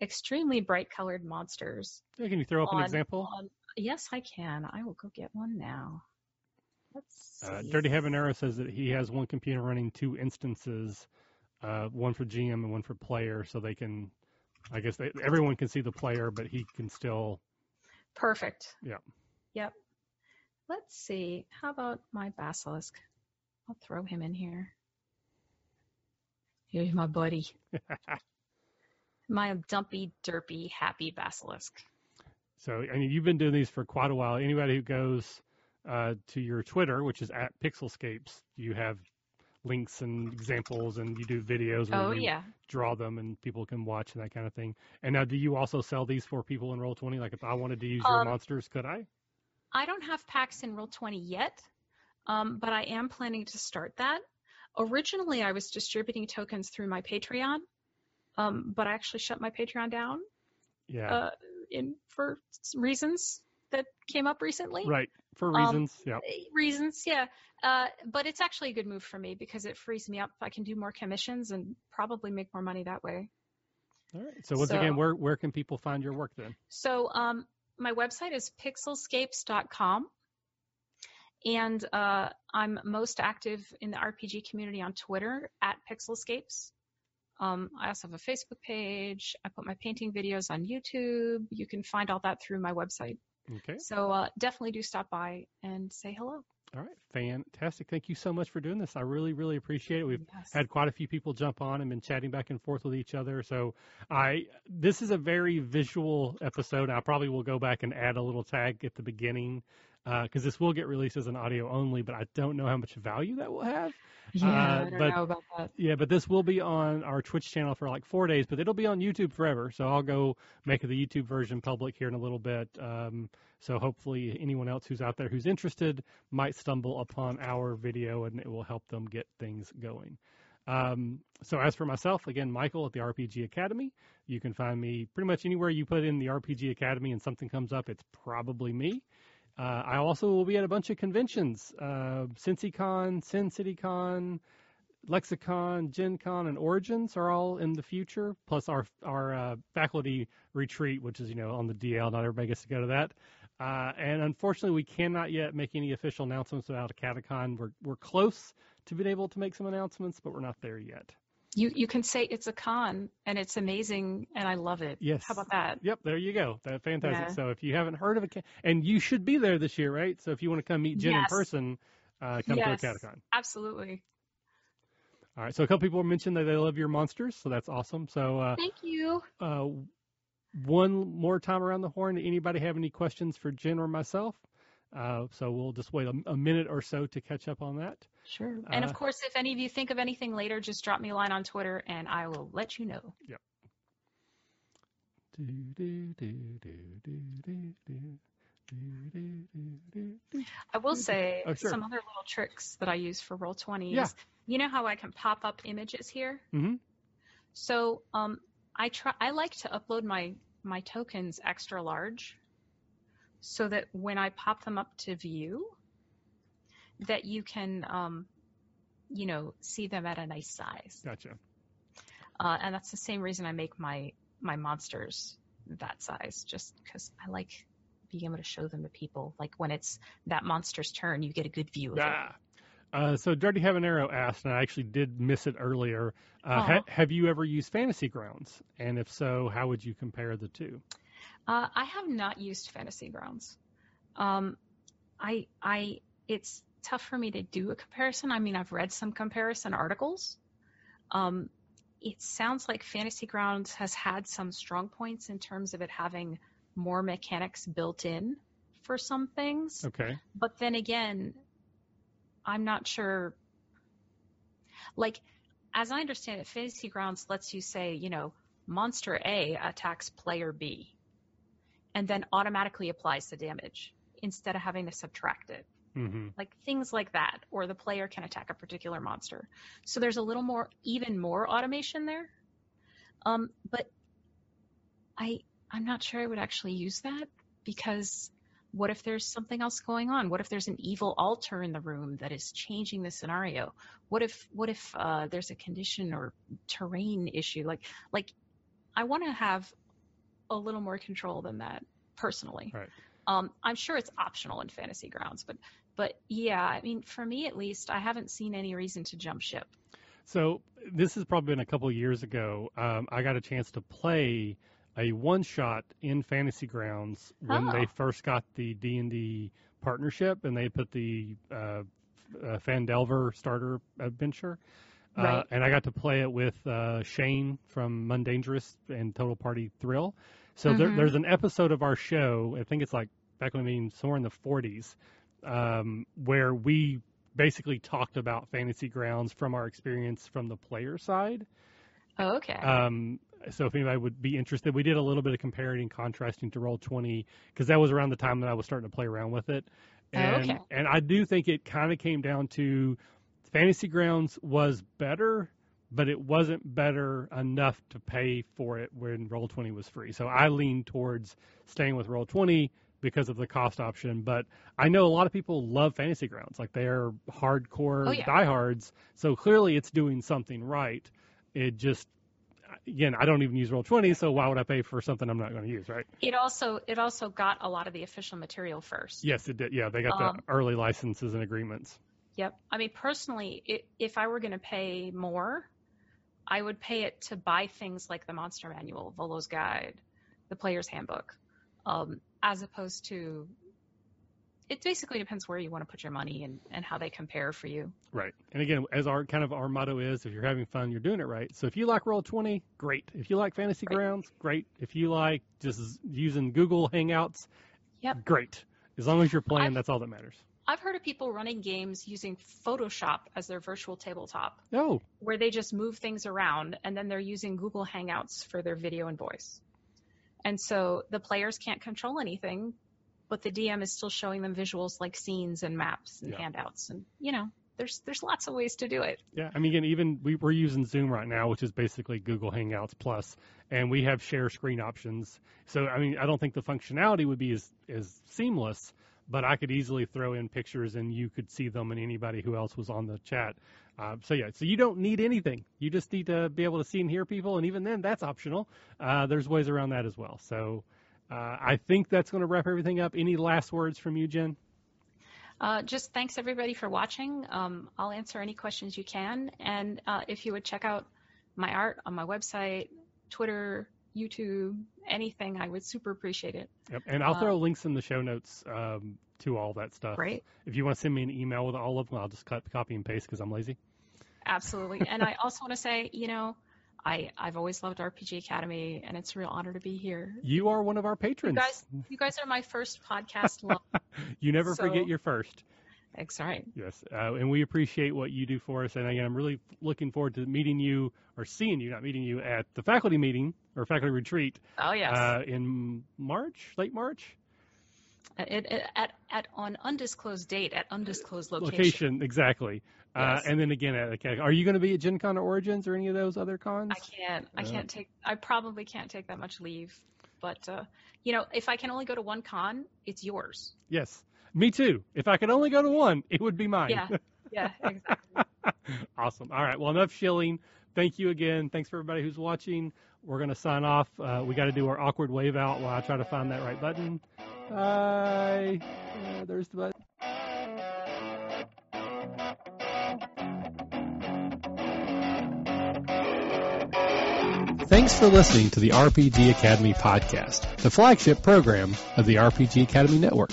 extremely bright colored monsters. Yeah, can you throw up on- an example? on- yes, I can. I will go get one now. Let's Uh. Dirty Habanero says that he has one computer running two instances, uh, one for GM and one for player, so they can, I guess they, everyone can see the player, but he can still. Perfect. Yep. Yep. Let's see. How about my basilisk? I'll throw him in here. Here's my buddy. My dumpy, derpy, happy basilisk. So, I mean, you've been doing these for quite a while. Anybody who goes uh, to your Twitter, which is at Pixelscapes, you have links and examples, and you do videos where Oh you yeah. draw them, and people can watch and that kind of thing. And now, do you also sell these for people in Roll20? Like, if I wanted to use your Um, monsters, could I? I don't have packs in Roll20 yet, um, but I am planning to start that. Originally, I was distributing tokens through my Patreon, um, but I actually shut my Patreon down Yeah. uh, in for reasons that came up recently. right. For um, reasons. yeah. Reasons, yeah. Uh, but it's actually a good move for me because it frees me up. I can do more commissions and probably make more money that way. All right. So once so- again, where where can people find your work then? So um, my website is pixelscapes.com. And uh, I'm most active in the RPG community on Twitter at Pixelscapes. Um, I also have a Facebook page. I put my painting videos on YouTube. You can find all that through my website. Okay. So uh, definitely do stop by and say hello. All right. Fantastic. Thank you so much for doing this. I really, really appreciate it. We've Yes. had quite a few people jump on and been chatting back and forth with each other. So I this is a very visual episode. I probably will go back and add a little tag at the beginning because this will get released as an audio only, but I don't know how much value that will have. yeah, uh, I don't but- know about that. Yeah, but this will be on our Twitch channel for like four days, but it'll be on YouTube forever. So I'll go make the YouTube version public here in a little bit. Um, so hopefully anyone else who's out there who's interested might stumble upon our video and it will help them get things going. Um, so as for myself, again, Michael at the RPG Academy. You can find me pretty much anywhere you put in the RPG Academy and something comes up, it's probably me. Uh, I also will be at a bunch of conventions, uh, CincyCon, Sin CityCon, Lexicon, Gen Con, and Origins are all in the future. Plus our our uh, faculty retreat, which is you know on the DL. Not everybody gets to go to that. Uh, and unfortunately, we cannot yet make any official announcements about a Catacon. We're we're close to being able to make some announcements, but we're not there yet. You you can say it's a con and it's amazing and I love it. Yes. How about that? Yep, there you go. That's fantastic. Yeah. So if you haven't heard of a, ca- and you should be there this year, right? So if you want to come meet Jen in person, uh, come Yes. to a Catacon. Absolutely. All right. So a couple people mentioned that they love your monsters, so that's awesome. So uh, Thank you. uh, one more time around the horn. Anybody have any questions for Jen or myself? Uh, so we'll just wait a, a minute or so to catch up on that. Sure. And of course, if any of you think of anything later, just drop me a line on Twitter and I will let you know. Yep. I will say oh, sure. some other little tricks that I use for Roll20 yeah. you know how I can pop up images here? Mm-hmm. So um, I try I like to upload my my tokens extra large so that when I pop them up to view, that you can, um, you know, see them at a nice size. Gotcha. Uh, and that's the same reason I make my my monsters that size, just because I like being able to show them to people. Like when it's that monster's turn, you get a good view of it. Ah. Uh, so Dirty Habanero asked, and I actually did miss it earlier. Uh, ha- have you ever used Fantasy Grounds? And if so, how would you compare the two? Uh, I have not used Fantasy Grounds. Um, I, I, it's tough for me to do a comparison. I mean, I've read some comparison articles. Um, it sounds like Fantasy Grounds has had some strong points in terms of it having more mechanics built in for some things. Okay. But then again, I'm not sure. Like, as I understand it, Fantasy Grounds lets you say, you know, monster A attacks player B and then automatically applies the damage instead of having to subtract it. Hmm Like things like that, or the player can attack a particular monster. So there's a little more, even more automation there. Um, but I, I'm not sure I would actually use that because what if there's something else going on? What if there's an evil altar in the room that is changing the scenario? What if what if uh, there's a condition or terrain issue? Like like I want to have a little more control than that personally. Right. Um, I'm sure it's optional in Fantasy Grounds, but but yeah, I mean for me at least, I haven't seen any reason to jump ship. So this has probably been a couple years ago. Um, I got a chance to play a one shot in Fantasy Grounds when Oh. they first got the D and D partnership, and they put the uh, uh, Phandelver starter adventure. Uh, Right. and I got to play it with uh, Shane from Mundangerous and Total Party Thrill. So there, Mhm. there's an episode of our show. I think it's like back when I mean somewhere in the 40s, um, where we basically talked about Fantasy Grounds from our experience from the player side. Oh, okay. Um, so if anybody would be interested, we did a little bit of comparing and contrasting to Roll20 because that was around the time that I was starting to play around with it. Oh, And okay. and I do think it kind of came down to Fantasy Grounds was better, but it wasn't better enough to pay for it when Roll20 was free. So I lean towards staying with Roll20 because of the cost option. But I know a lot of people love Fantasy Grounds, like they're hardcore Oh, yeah. diehards. So clearly it's doing something right. It just again, I don't even use Roll20, so why would I pay for something I'm not going to use, right? it also it also got a lot of the official material first. Yes, it did. Yeah, they got Um, the early licenses and agreements. Yep. I mean, personally, i if I were going to pay more, I would pay it to buy things like the Monster Manual, Volo's Guide, the Player's Handbook, um, as opposed to. It basically depends where you want to put your money and, and how they compare for you. Right. And again, as our kind of our motto is, if you're having fun, you're doing it right. So if you like Roll20, great. If you like Fantasy Right. Grounds, great. If you like just using Google Hangouts, Yep. great. As long as you're playing, I've- that's all that matters. I've heard of people running games using Photoshop as their virtual tabletop, Oh, where they just move things around and then they're using Google Hangouts for their video and voice. And so the players can't control anything, but the DM is still showing them visuals like scenes and maps and Yeah. handouts. And, you know, there's there's lots of ways to do it. Yeah, I mean, again, even we, we're using Zoom right now, which is basically Google Hangouts Plus, and we have share screen options. So, I mean, I don't think the functionality would be as, as seamless, but I could easily throw in pictures and you could see them and anybody who else was on the chat. Uh, so, yeah, so you don't need anything. You just need to be able to see and hear people, and even then, that's optional. Uh, there's ways around that as well. So, uh, I think that's going to wrap everything up. Any last words from you, Jen? Uh, just thanks everybody for watching. Um, I'll answer any questions you can. And uh, if you would check out my art on my website, Twitter, YouTube, anything, I would super appreciate it. Yep. And I'll Uh, throw links in the show notes um, to all that stuff. Great. If you want to send me an email with all of them, I'll just cut, copy and paste because I'm lazy. Absolutely. and I also want to say, you know, I, I've always loved RPG Academy, and it's a real honor to be here. You are one of our patrons. You guys, you guys are my first podcast love. you never so- forget your first. That's right. Yes. Uh, and we appreciate what you do for us. And again, I'm really looking forward to meeting you or seeing you, not meeting you, at the faculty meeting or faculty retreat Oh yes. uh, in March, late March. It, it, at at on undisclosed date at undisclosed location. Location, exactly. Uh, Yes. and then again, at, okay, are you going to be at Gen Con or Origins or any of those other cons? I can't. I can't take. I probably can't take that much leave. But uh, you know, if I can only go to one con, it's yours. Yes. Me too. If I could only go to one, it would be mine. Yeah. Yeah. Exactly. awesome. All right. Well, enough shilling. Thank you again. Thanks for everybody who's watching. We're going to sign off. Uh, we got to do our awkward wave out while I try to find that right button. Bye. Uh, there's the button. Thanks for listening to the RPG Academy podcast, the flagship program of the RPG Academy Network.